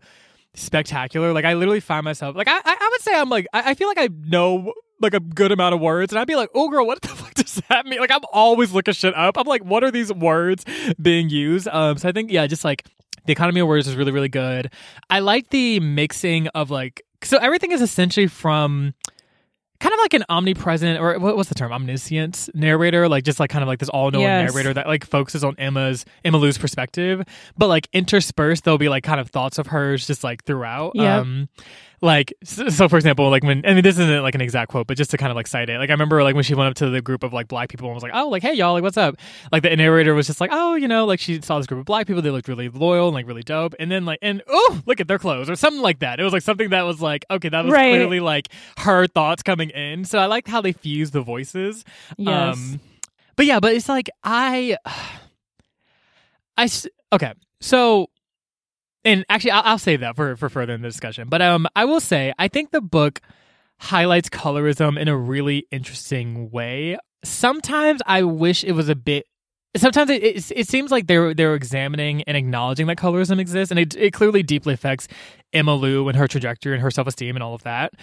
spectacular. Like I literally find myself like I I, I would say I'm like I, I feel like I know like a good amount of words and I'd be like, oh girl, what the *laughs* fuck does that mean? Like I'm always looking shit up. I'm like, what are these words being used? Um so I think yeah, just like the economy of words is really, really good. I like the mixing of like so everything is essentially from kind of like an omnipresent or what, what's the term omniscient narrator like just like kind of like this all-knowing Yes. narrator that like focuses on emma's emma lou's perspective but like interspersed there'll be like kind of thoughts of hers just like throughout Yep. um like so, for example like when i mean this isn't like an exact quote but just to kind of like cite it like i remember like when she went up to the group of like black people and was like oh like hey y'all like what's up like the narrator was just like oh you know like she saw this group of black people they looked really loyal and like really dope and then like and oh look at their clothes or something like that it was like something that was like okay that was Right. clearly like her thoughts coming in so i liked how they fused the voices yes. um, but yeah, but it's like i *sighs* i okay. So, and actually, I'll, I'll save that for for further in the discussion. But um, I will say I think the book highlights colorism in a really interesting way. Sometimes I wish it was a bit. Sometimes it, it it seems like they're they're examining and acknowledging that colorism exists, and it it clearly deeply affects Emma Lou and her trajectory and her self esteem and all of that.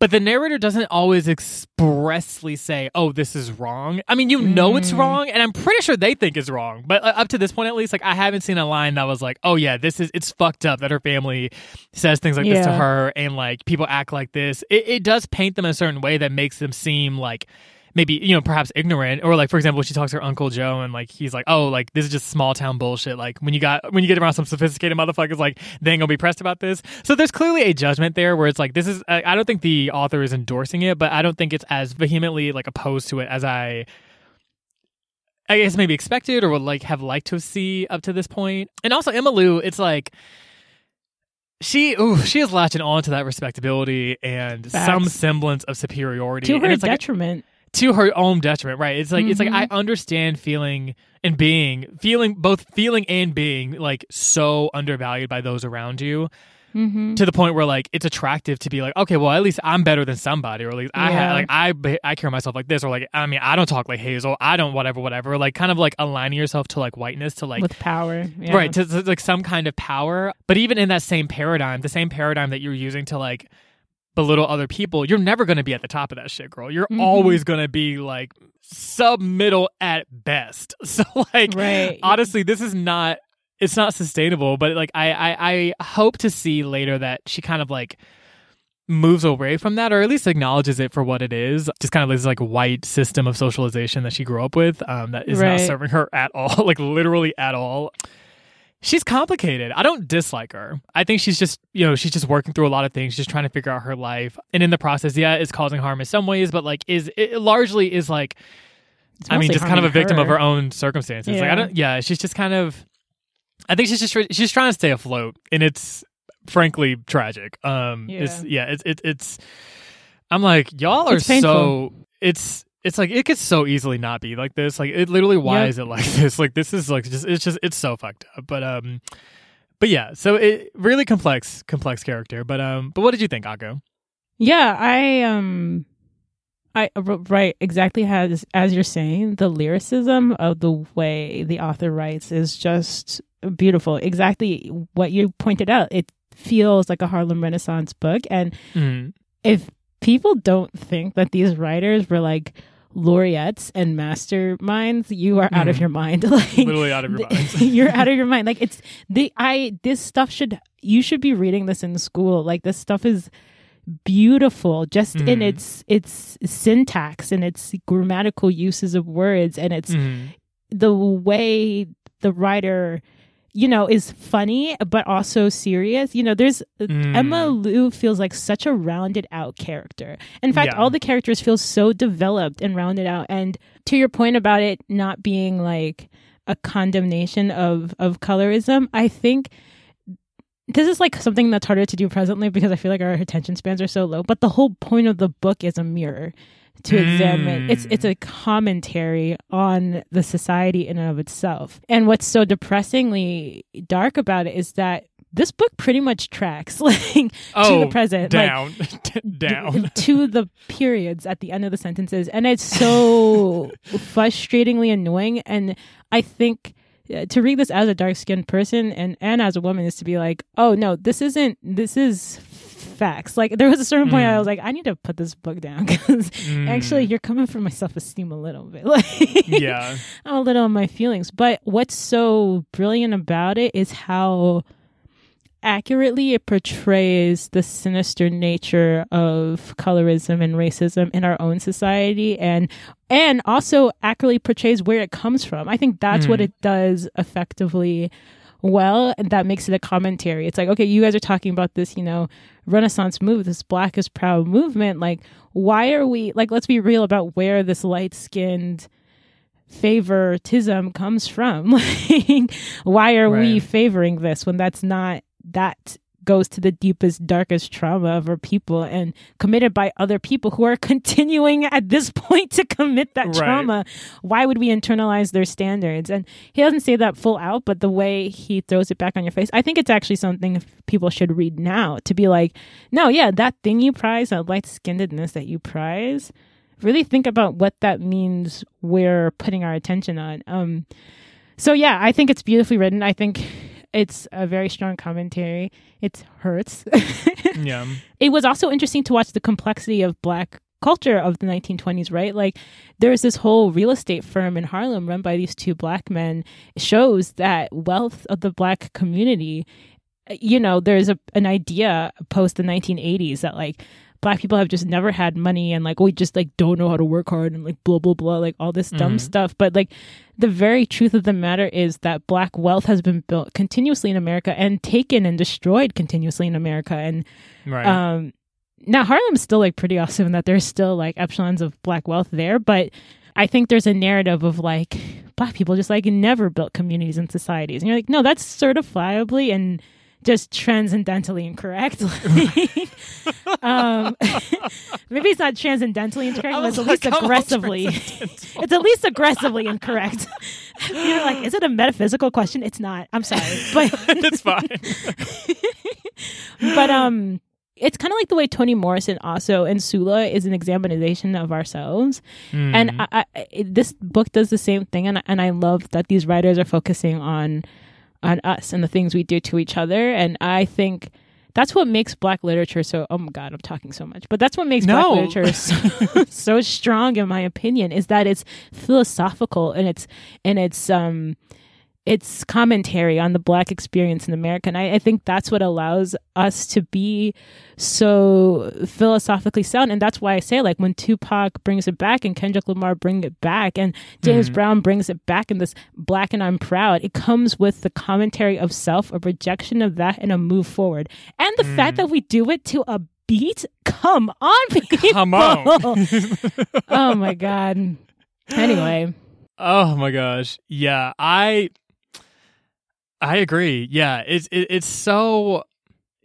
But the narrator doesn't always expressly say, "Oh, this is wrong." I mean, you know it's Mm. wrong, and I'm pretty sure they think it's wrong. But uh, up to this point, at least, like I haven't seen a line that was like, "Oh yeah, this is it's fucked up that her family says things like this to her, and like people act like this." It, it does paint them in a certain way that makes them seem like maybe you know perhaps ignorant or like for example she talks to her uncle joe and like he's like oh like this is just small town bullshit like when you got when you get around some sophisticated motherfuckers like they ain't gonna be pressed about this so there's clearly a judgment there where it's like this is i, I don't think the author is endorsing it but i don't think it's as vehemently like opposed to it as i I guess maybe expected or would like have liked to see up to this point. And also Emma Lou, it's like she ooh, she is latching on to that respectability and Facts. some semblance of superiority. to her it's like detriment. To her own detriment, right? It's like it's like. I understand feeling and being feeling both feeling and being like so undervalued by those around you mm-hmm. to the point where like it's attractive to be like okay well at least I'm better than somebody or at least I ha- like I I carry myself like this or like I mean I don't talk like Hazel I don't whatever whatever like kind of like aligning yourself to like whiteness to like with power. Yeah. right to, to, like some kind of power but even in that same paradigm the same paradigm that you're using to like belittle other people you're never going to be at the top of that shit girl. You're Mhm. always going to be like sub middle at best. *laughs* So like Right. honestly this is not it's not sustainable but like I, I i hope to see later that she kind of like moves away from that or at least acknowledges it for what it is. Just kind of this like white system of socialization that she grew up with um that is not serving her at all *laughs* like literally at all She's complicated. I don't dislike her. I think she's just, you know, she's just working through a lot of things, just trying to figure out her life. And in the process, yeah, it's causing harm in some ways, but like is it largely is like I mean, just kind of a victim of her. her own circumstances. Like I Yeah. don't yeah, she's just kind of I think she's just she's trying to stay afloat and it's frankly tragic. Um it's yeah, it's it, it's I'm like y'all are It's so it's it's like it could so easily not be like this. Like it literally why is it like *laughs* this? Like this is like just it's just it's so fucked up. But um but yeah, so it really complex complex character. But um but what did you think, Akko? Yeah, I um I right exactly as as you're saying, the lyricism of the way the author writes is just beautiful. Exactly what you pointed out. It feels like a Harlem Renaissance book and Mm. if people don't think that these writers were like laureates and masterminds, you are out of Mhm. your mind. *laughs* like Literally out of your mind. *laughs* you're out of your mind. Like it's the I this stuff should you should be reading this in school. Like this stuff is beautiful just in Mhm. its its syntax and its grammatical uses of words and it's Mhm. the way the writer you know is funny but also serious. You know there's Mm. emma lou feels like such a rounded out character. In fact Yeah. all the characters feel so developed and rounded out. And to your point about it not being like a condemnation of of colorism i think this is like something that's harder to do presently because i feel like our attention spans are so low. But the whole point of the book is a mirror to examine. It's Mm. it's a commentary on the society in and of itself. And what's so depressingly dark about it is that this book pretty much tracks *laughs* like to Oh, the present like down. *laughs* Down. to the periods at the end of the sentences. And it's so *laughs* frustratingly annoying. And i think uh, to read this as a dark skinned person and and as a woman is to be like oh no this isn't this is facts like there was a certain point Mm. i was like i need to put this book down *laughs* because Mm. actually you're coming for my self-esteem a little bit *laughs* like yeah. I'm a little on my feelings. But what's so brilliant about it is how accurately it portrays the sinister nature of colorism and racism in our own society and and also accurately portrays where it comes from. I think that's what Mm. it does effectively well and that makes it a commentary. It's like, okay, you guys are talking about this, you know, Renaissance move, this black is proud movement. Like, why are we like let's be real about where this light skinned favoritism comes from. *laughs* Like, why are we favoring this when that's not that goes to the deepest, darkest trauma of our people and committed by other people who are *laughs* continuing at this point to commit that Right. trauma. Why would we internalize their standards? And he doesn't say that full out, but the way he throws it back on your face, I think it's actually something people should read now to be like, no, yeah, that thing you prize, that light skinnedness that you prize, really think about what that means we're putting our attention on. Um, so yeah, I think it's beautifully written. I think it's a very strong commentary. It hurts. *laughs* Yeah. it was also interesting to watch the complexity of black culture of the 1920s right like there's this whole real estate firm in harlem run by these two black men It shows that wealth of the black community you know there's a, an idea post the 1980s that like black people have just never had money and like we just like don't know how to work hard and like blah blah blah like all this dumb Mhm. stuff but like the very truth of the matter is that black wealth has been built continuously in america and taken and destroyed continuously in america and Right. um, now Harlem's still like pretty awesome in that there's still like echelons of black wealth there, but I think there's a narrative of like black people just like never built communities and societies, and you're like, no, that's certifiably and just transcendentally incorrect. *laughs* Like, um, *laughs* maybe it's not transcendentally incorrect, but it's at least *laughs* like, aggressively. it's at least aggressively incorrect. you're like, is it a metaphysical question? It's not. I'm sorry, but it's fine. but um it's kind of like the way Toni Morrison also and Sula is an examination of ourselves, Mm. and I, I, this book does the same thing, and and I love that these writers are focusing on on us and the things we do to each other, and I think that's what makes Black literature so. Oh my God, I'm talking so much, but that's what makes No. Black literature *laughs* so, *laughs* so strong, in my opinion, is that it's philosophical and it's and it's um it's commentary on the black experience in America. And I, I, think that's what allows us to be so philosophically sound. And that's why I say, like, when Tupac brings it back and Kendrick Lamar bring it back and James mm-hmm. Brown brings it back in this black and I'm proud, it comes with the commentary of self, a rejection of that, and a move forward. And the mm. fact that we do it to a beat, come on, *laughs* people. Come on. *laughs* oh my God. Anyway. Oh my gosh. Yeah, I I agree. Yeah, it's it, it's so.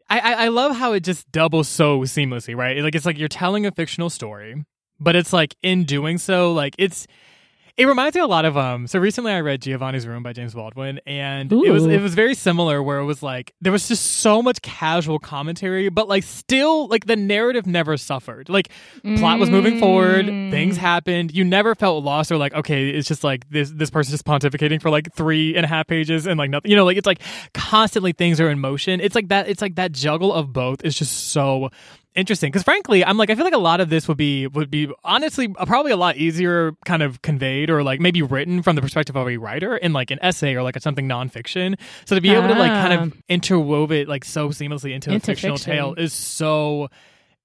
I, I I love how it just doubles so seamlessly, right? Like it's like you're telling a fictional story, but it's like in doing so, like it's it reminds me a lot of um. So recently, I read Giovanni's Room by James Baldwin, and Ooh. it was it was very similar. Where it was like there was just so much casual commentary, but like still like the narrative never suffered. Like mm. plot was moving forward, things mm. happened. You never felt lost or like okay, it's just like this this person's just pontificating for like three and a half pages and like nothing. You know, like it's like constantly things are in motion. It's like that. It's like that juggle of both is just so interesting because frankly i'm like i feel like a lot of this would be would be honestly probably a lot easier kind of conveyed or like maybe written from the perspective of a writer in like an essay or like a, something nonfiction so to be able to like kind of ah. interwove it like so seamlessly into, into a fictional fiction. tale is so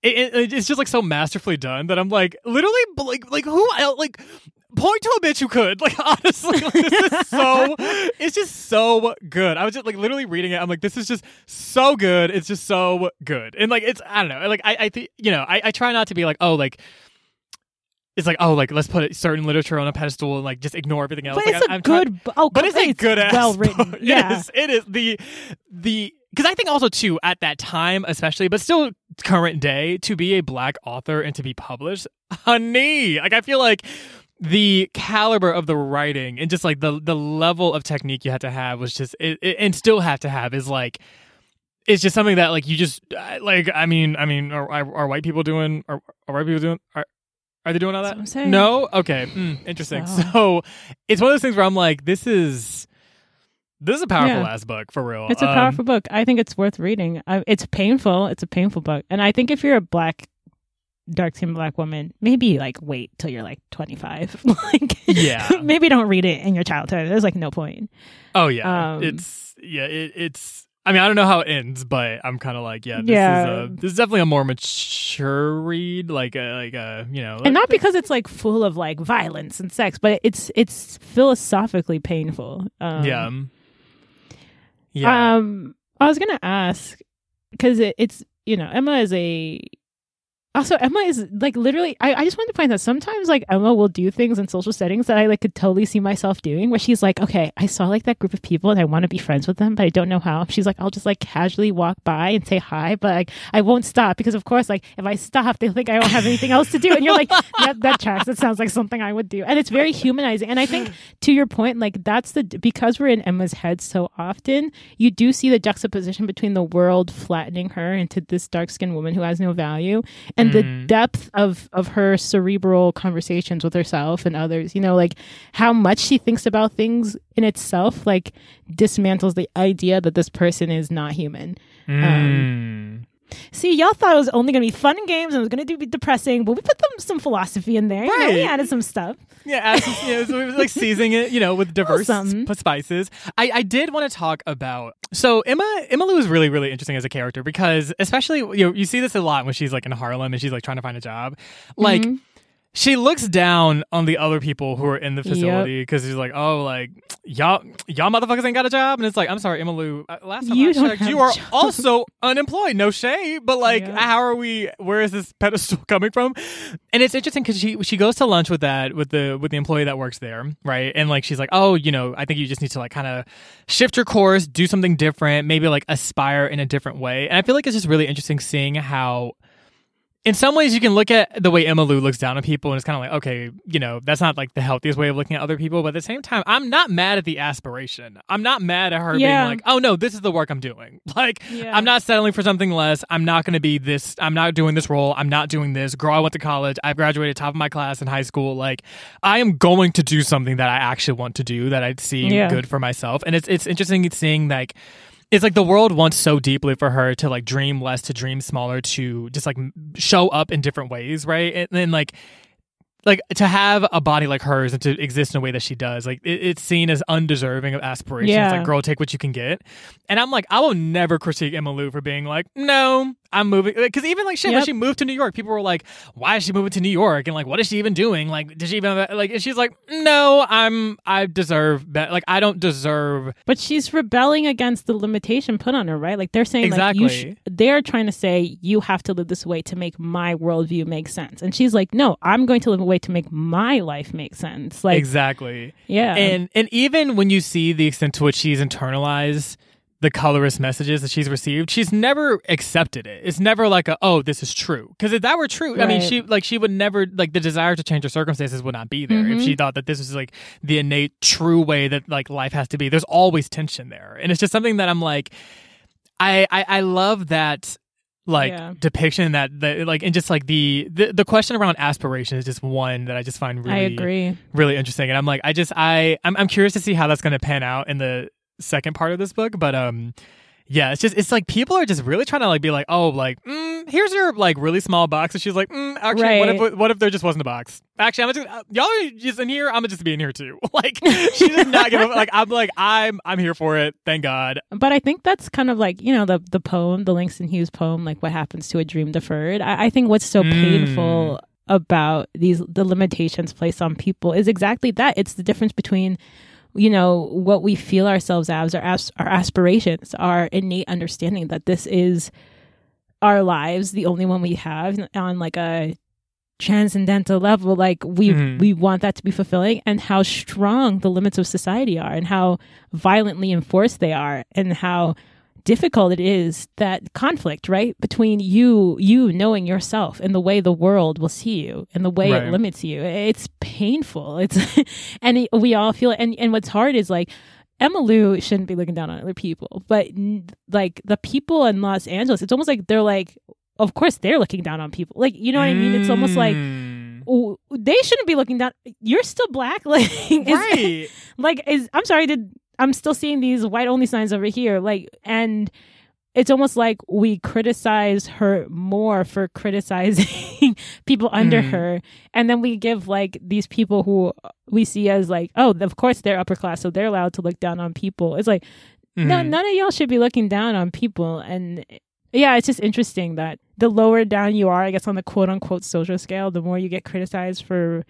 it, it, it's just like so masterfully done that I'm like literally like like who else like point to a bitch who could. *laughs* Like honestly, like, this is so it's just so good. I was just like literally reading it. I'm like, this is just so good. It's just so good. And like it's I don't know. Like I I think you know I I try not to be like oh like it's like oh like let's put certain literature on a pedestal and like just ignore everything else. But like, it's I, a good try- oh, but it's a good well written. *laughs* Yeah, it is, it is the the because I think also too at that time especially, but still current day to be a black author and to be published, honey. Like I feel like the caliber of the writing and just like the the level of technique you had to have was just it, it, and still have to have is like it's just something that like you just like i mean i mean are, are white people doing are, are white people doing are, are they doing all that? no? Okay. Mm, interesting. So. so. it's one of those things where i'm like this is this is a powerful yeah. ass book for real. It's a powerful um, book. I think it's worth reading. I, it's painful. It's a painful book. And i think if you're a black dark skinned black woman, maybe like wait till you're like 25. *laughs* like, yeah. *laughs* maybe don't read it in your childhood. There's like no point. Oh, yeah. Um, it's, yeah, it, it's, I mean, I don't know how it ends, but I'm kind of like, yeah, this yeah. is a, this is definitely a more mature read, like a, like a, you know, and not because it's like full of like violence and sex, but it's it's philosophically painful. Um, yeah, yeah. Um, I was gonna ask because it, it's you know Emma is a also emma is like literally I, I just wanted to point out sometimes like emma will do things in social settings that i like could totally see myself doing where she's like okay i saw like that group of people and i want to be friends with them but i don't know how. She's like i'll just like casually walk by and say hi but like i won't stop because of course like if i stop they'll think i don't have anything else to do. And you're like *laughs* yeah that tracks. That sounds like something i would do. And it's very humanizing. And i think to your point like that's the because we're in emma's head so often you do see the juxtaposition between the world flattening her into this dark-skinned woman who has no value and mm. the depth of of her cerebral conversations with herself and others you know like how much she thinks about things in itself like dismantles the idea that this person is not human mm. um, See, y'all thought it was only going to be fun and games and it was going to be depressing, but we put them some philosophy in there. Right. You know, we added some stuff. Yeah, some, you know, so we was like *laughs* seasoning it, you know, with diverse spices. I, I did want to talk about so Emma Emma Lou is really really interesting as a character because especially you know you see this a lot when she's like in Harlem and she's like trying to find a job, like. Mm-hmm she looks down on the other people who are in the facility because yep. she's like, "Oh, like y'all, y'all motherfuckers ain't got a job." And it's like, "I'm sorry, Emma Lou. Uh, last time you I checked, you are also unemployed. No shade, but like, how are we? Where is this pedestal *laughs* coming from?" And it's interesting because she she goes to lunch with that with the with the employee that works there, right? And like, she's like, "Oh, you know, I think you just need to like kind of shift your course, do something different, maybe like aspire in a different way." And I feel like it's just really interesting seeing how in some ways you can look at the way Emma Lou looks down on people and it's kind of like, okay, you know, that's not like the healthiest way of looking at other people. But at the same time, I'm not mad at the aspiration. I'm not mad at her yeah. being like, oh no, this is the work I'm doing. *laughs* Like, yeah. I'm not settling for something less. I'm not going to be this. I'm not doing this role. I'm not doing this. Girl, I went to college. I graduated top of my class in high school. Like, I am going to do something that I actually want to do that I see yeah. good for myself. And it's, it's interesting seeing like, it's like the world wants so deeply for her to like dream less, to dream smaller, to just like show up in different ways, right? And then like like to have a body like hers and to exist in a way that she does like it, it's seen as undeserving of aspirations Yeah. like girl take what you can get and i'm like i will never critique emma lou for being like no i'm moving because even like shit when she moved to new york people were like why is she moving to new york and like what is she even doing like did she even have like and she's like no i'm i deserve better like i don't deserve But she's rebelling against the limitation put on her, right? Like they're saying, like you, sh- Exactly. they're trying to say you have to live this way to make my worldview make sense, and she's like, no, I'm going to live a way to make my life make sense. Like, exactly yeah, and and even when you see the extent to which she's internalized the colorist messages that she's received she's never accepted it it's never like a oh this is true because if that were true i mean she like she would never like the desire to change her circumstances would not be there if Mhm. she thought that this was like the innate true way that like life has to be there's always tension there and it's just something that i'm like i i, I love that like Yeah. depiction that that like and just like the, the the question around aspiration is just one that i just find really I agree. really interesting and i'm like i just i i'm, I'm curious to see how that's going to pan out in the second part of this book but um yeah it's just it's like people are just really trying to like be like oh like mm, here's your like really small box and she's like mm, actually what if what if there just wasn't a box actually i'm just uh, y'all are just in here i'm gonna just be in here too *laughs* like she does not give a *laughs* like i'm like i'm i'm here for it thank god But I think that's kind of like you know the the poem, the Langston Hughes poem, like what happens to a dream deferred. I, I think what's so Mm. painful about these the limitations placed on people is exactly that. It's the difference between you know what we feel ourselves as, our as, our aspirations, our innate understanding that this is our lives, the only one we have on like a transcendental level like we Mhm. we want that to be fulfilling and how strong the limits of society are and how violently enforced they are and how difficult it is that conflict right between you you knowing yourself and the way the world will see you and the way Right. it limits you it's painful it's *laughs* and it- we all feel it and and what's hard is like Emma Lou shouldn't be looking down on other people, but like the people in Los Angeles, it's almost like they're like, of course they're looking down on people. Like, you know what I mean? It's almost like Mm. They shouldn't be looking down. You're still black, *laughs* like, is, right *laughs* like is I'm sorry, did I'm still seeing these white only signs over here, like, and it's almost like we criticize her more for criticizing *laughs* people under Mhm. her, and then we give like these people who we see as like, oh, of course they're upper class, so they're allowed to look down on people. It's like no, Mhm. none of y'all should be looking down on people. And yeah, it's just interesting that the lower down you are, I guess, on the quote unquote social scale, the more you get criticized for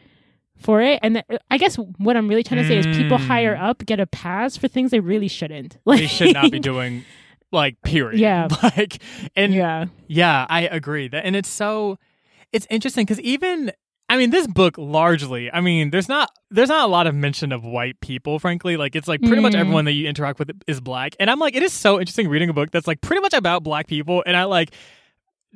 for it. And th- I guess what I'm really trying to say is people Mm. higher up get a pass for things they really shouldn't. Like *laughs* they should not be doing like period Yeah. *laughs* like and yeah, Yeah, I agree. That and it's so it's interesting because even I mean this book largely, I mean, there's not there's not a lot of mention of white people, frankly. Like it's like pretty much Mm. everyone that you interact with is black. And I'm like, it is so interesting reading a book that's like pretty much about black people and I like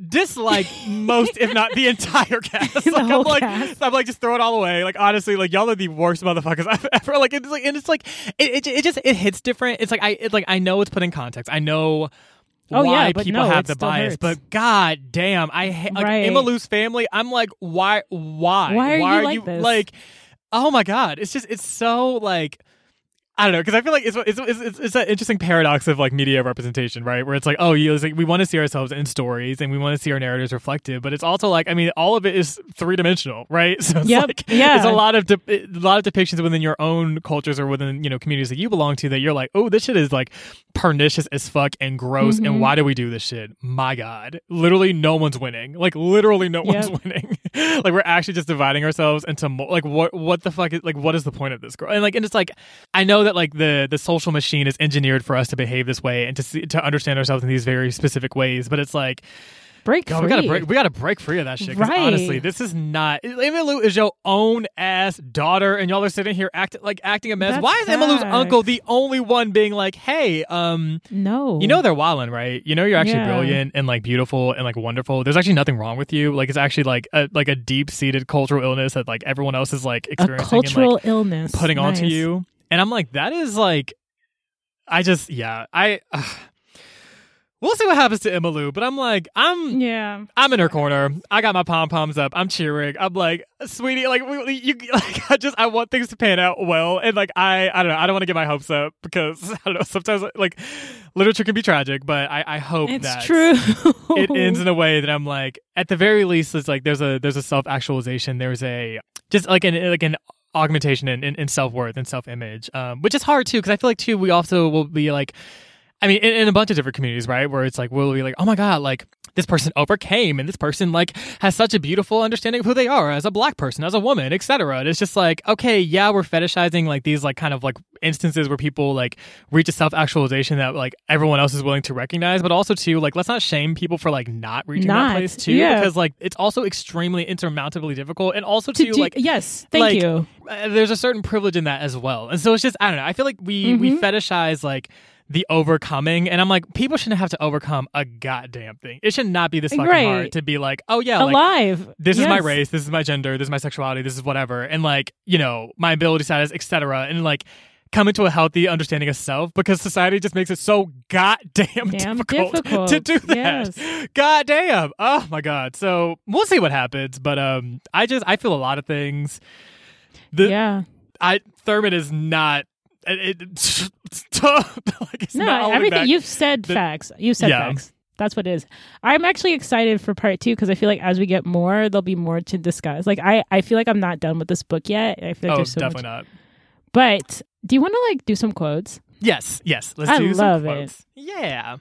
dislike most, if not the *laughs* entire cast. The like I'm like cast. I'm like just throw it all away. Like honestly, like y'all are the worst motherfuckers *laughs* I've ever like it's like and it's like it, it, it just it hits different. It's like I it's like I know it's put in context. I know Oh, why yeah, people no, have the bias, hurts. but god damn, I hate like Right. Emma Lou's family. I'm like, why, why, Why are you like this? like? Oh my god, it's just it's so like. I don't know because I feel like it's it's it's it's, that interesting paradox of like media representation, right? Where it's like, oh, you it's like we want to see ourselves in stories and we want to see our narratives reflective, but it's also like, I mean, all of it is three dimensional, right? *laughs* So it's Yep. like, Yeah. it's a lot of de- a lot of depictions within your own cultures or within you know communities that you belong to that you're like, oh, this shit is like pernicious as fuck and gross, and Mhm. why do we do this shit? My God, literally, no one's winning. Like literally, no one's *laughs* winning. *laughs* like we're actually just dividing ourselves into mo- like what what the fuck is like what is the point of this girl? And like and it's like I know that like the the social machine is engineered for us to behave this way and to see, to understand ourselves in these very specific ways, but it's like break God, free. we gotta break. We gotta break free of that shit. Right. Honestly, this is not. Emma Lou is your own ass daughter, and y'all are sitting here acting like acting a mess. That's Why is Emma Lou's uncle the only one being like, "Hey, um, no, you know they're wildin', right? You know you're actually Yeah. brilliant and like beautiful and like wonderful. There's actually nothing wrong with you. Like it's actually like a like a deep seated cultural illness that like everyone else is like experiencing. a cultural and like illness putting onto Nice. you. And I'm like, that is like, I just yeah, I. we'll see what happens to Emmalou. But I'm like, I'm Yeah. I'm in her corner. I got my pom poms up. I'm cheering. I'm like, sweetie, like we, you, *laughs* like I just I want things to pan out well, and like I I don't know. I don't want to get my hopes up because *laughs* I don't know. Sometimes like literature can be tragic, but I I hope It's that true. it ends in a *laughs* way that I'm like, at the very least, it's like there's a there's a self actualization. There's a just like an like an augmentation in, in, in self worth and self image, um, which is hard too because I feel like too we also will be like, I mean, in, in a bunch of different communities, right, where it's like we'll be like, oh my god, like this person overcame and this person like has such a beautiful understanding of who they are as a black person as a woman etc and it's just like okay yeah we're fetishizing like these like kind of like instances where people like reach a self-actualization that like everyone else is willing to recognize but also too like let's not shame people for like not reaching Not, that place too yeah. because like it's also extremely insurmountably difficult and also To too do- like yes, thank like, you. uh, there's a certain privilege in that as well. And so it's just I don't know. I feel like we we Mhm. fetishize like the overcoming, and I'm like people shouldn't have to overcome a goddamn thing. It should not be this fucking Right. hard to be like, oh yeah, like Alive. this is my race, this is my gender, this is my sexuality, this is whatever, and like you know my ability status, etc. And like come into a healthy understanding of self because society just makes it so goddamn Damn difficult, difficult. to do that. Yes. God damn. Oh my god. So we'll see what happens. But um I just I feel a lot of things. The yeah. I Thurman is not it, it, *laughs* like it's No, not everything you've said the- facts. You've said Yeah. facts. That's what it is. I'm actually excited for part two because I feel like as we get more, there'll be more to discuss. Like I, I feel like I'm not done with this book yet. I feel like Oh, there's so definitely much. not. But do you want to like do some quotes? Yes, yes. Let's I do love some it. Yeah.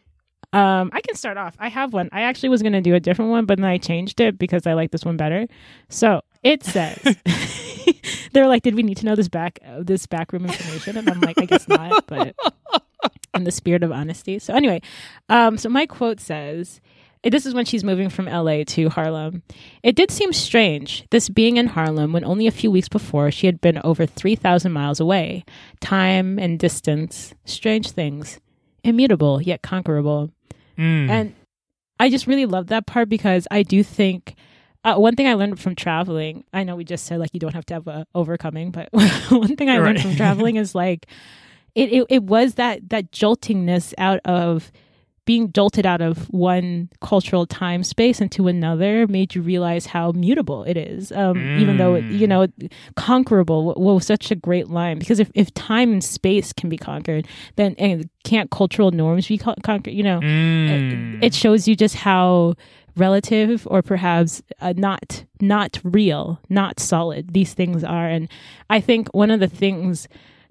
Um, I can start off. I have one. I actually was gonna do a different one, but then I changed it because I like this one better. So it says *laughs* they're like, "Did we need to know this back uh, this backroom information?" And I'm like, "I guess not," but *laughs* in the spirit of honesty. So anyway, um, so my quote says. This is when she's moving from LA to Harlem. It did seem strange, this being in Harlem when only a few weeks before she had been over 3,000 miles away. Time and distance, strange things, immutable yet conquerable. Mm. And I just really love that part because I do think uh, one thing I learned from traveling, I know we just said like you don't have to have a overcoming, but *laughs* one thing I learned from traveling is like it, it it was that that joltingness out of being jolted out of one cultural time space into another made you realize how mutable it is um, even though it, you Mm. know conquerable wa- was such a great line because if, if time and space can be conquered then and can't cultural norms be con- conquered you know Mm. it shows you just how relative or perhaps uh, not not real not solid. These things are and i think one of the things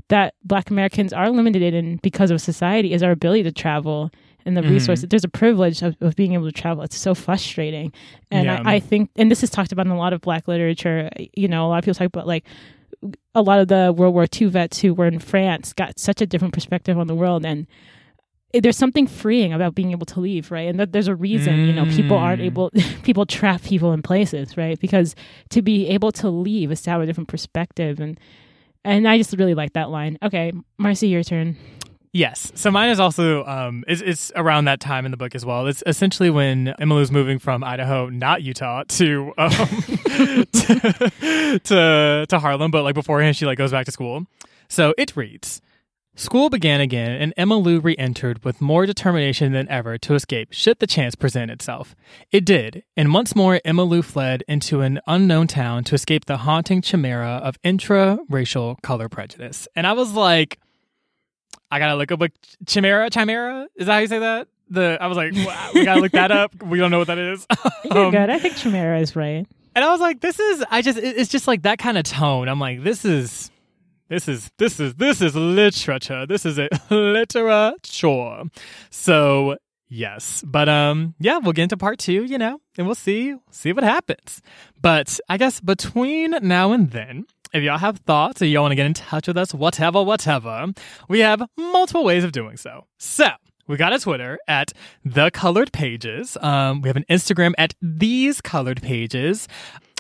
that black americans are limited in because of society is our ability to travel and the Mhm. resources. There's a privilege of, of being able to travel. It's so frustrating. And Yeah. I, I think and this is talked about in a lot of black literature you know a lot of people talk about like a lot of the world war ii vets who were in france got such a different perspective on the world. And there's something freeing about being able to leave, right? And that there's a reason, you know, people aren't Mm. able, *laughs* people trap people in places, right? Because to be able to leave is to have a different perspective, and and I just really like that line. Okay, Marcy, your turn. Yes. So mine is also um it's, it's around that time in the book as well. It's essentially when Emily's moving from Idaho, not Utah, to um *laughs* to, to to Harlem, but like beforehand she like goes back to school. So it reads School began again, and Emma Lou re entered with more determination than ever to escape should the chance present itself. It did, and once more Emma Lou fled into an unknown town to escape the haunting chimera of intra racial color prejudice. And I was like, I gotta look up like chimera. Chimera is that how you say that? The I was like, wow, we gotta look that up. *laughs* We don't know what that is. *laughs* You're Um, good. I think Chimera is right. And I was like, this is. I just. It's just like that kind of tone. I'm like, this is. This is this is this is literature. This is a *laughs* literature. So yes, but um, yeah, we'll get into part two. You know, and we'll see see what happens. But I guess between now and then, if y'all have thoughts or y'all want to get in touch with us, whatever, whatever, we have multiple ways of doing so. So we got a Twitter at the Colored Pages. Um, we have an Instagram at these Colored Pages.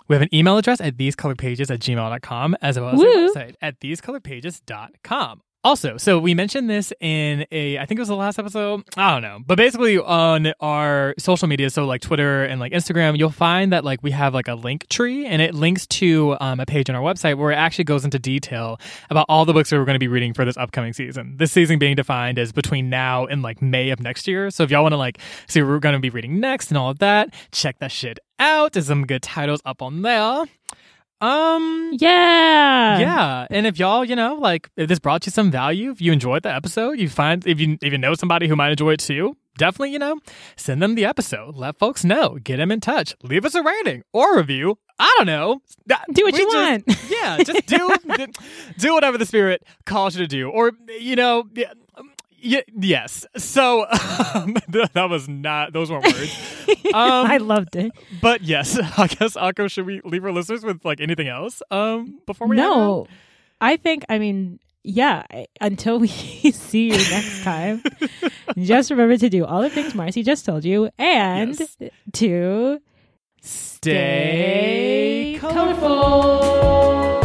We have an email address at thesecolorpages at gmail.com as well as Woo. a website at thesecoloredpages.com. Also, so we mentioned this in a, I think it was the last episode. I don't know. But basically on our social media, so like Twitter and like Instagram, you'll find that like we have like a link tree and it links to um, a page on our website where it actually goes into detail about all the books that we're going to be reading for this upcoming season. This season being defined as between now and like May of next year. So if y'all want to like see what we're going to be reading next and all of that, check that shit out. There's some good titles up on there. Um, Yeah. yeah, and if y'all, you know, like if this brought you some value, if you enjoyed the episode, you find if you if you know somebody who might enjoy it too, definitely, you know, send them the episode. Let folks know. Get them in touch. Leave us a rating or review. I don't know. Do what we you just- want. Yeah, just do *laughs* do whatever the spirit calls you to do, or you know. Y- yes. So *laughs* um, *laughs* that was not; those weren't words. *laughs* Um, I loved it. but yes, I guess Akko, should we leave our listeners with like anything else um before we? No, I think, I mean, yeah, until we see you next time, just remember to do all the things Marcy just told you and Yes. to Stay colorful.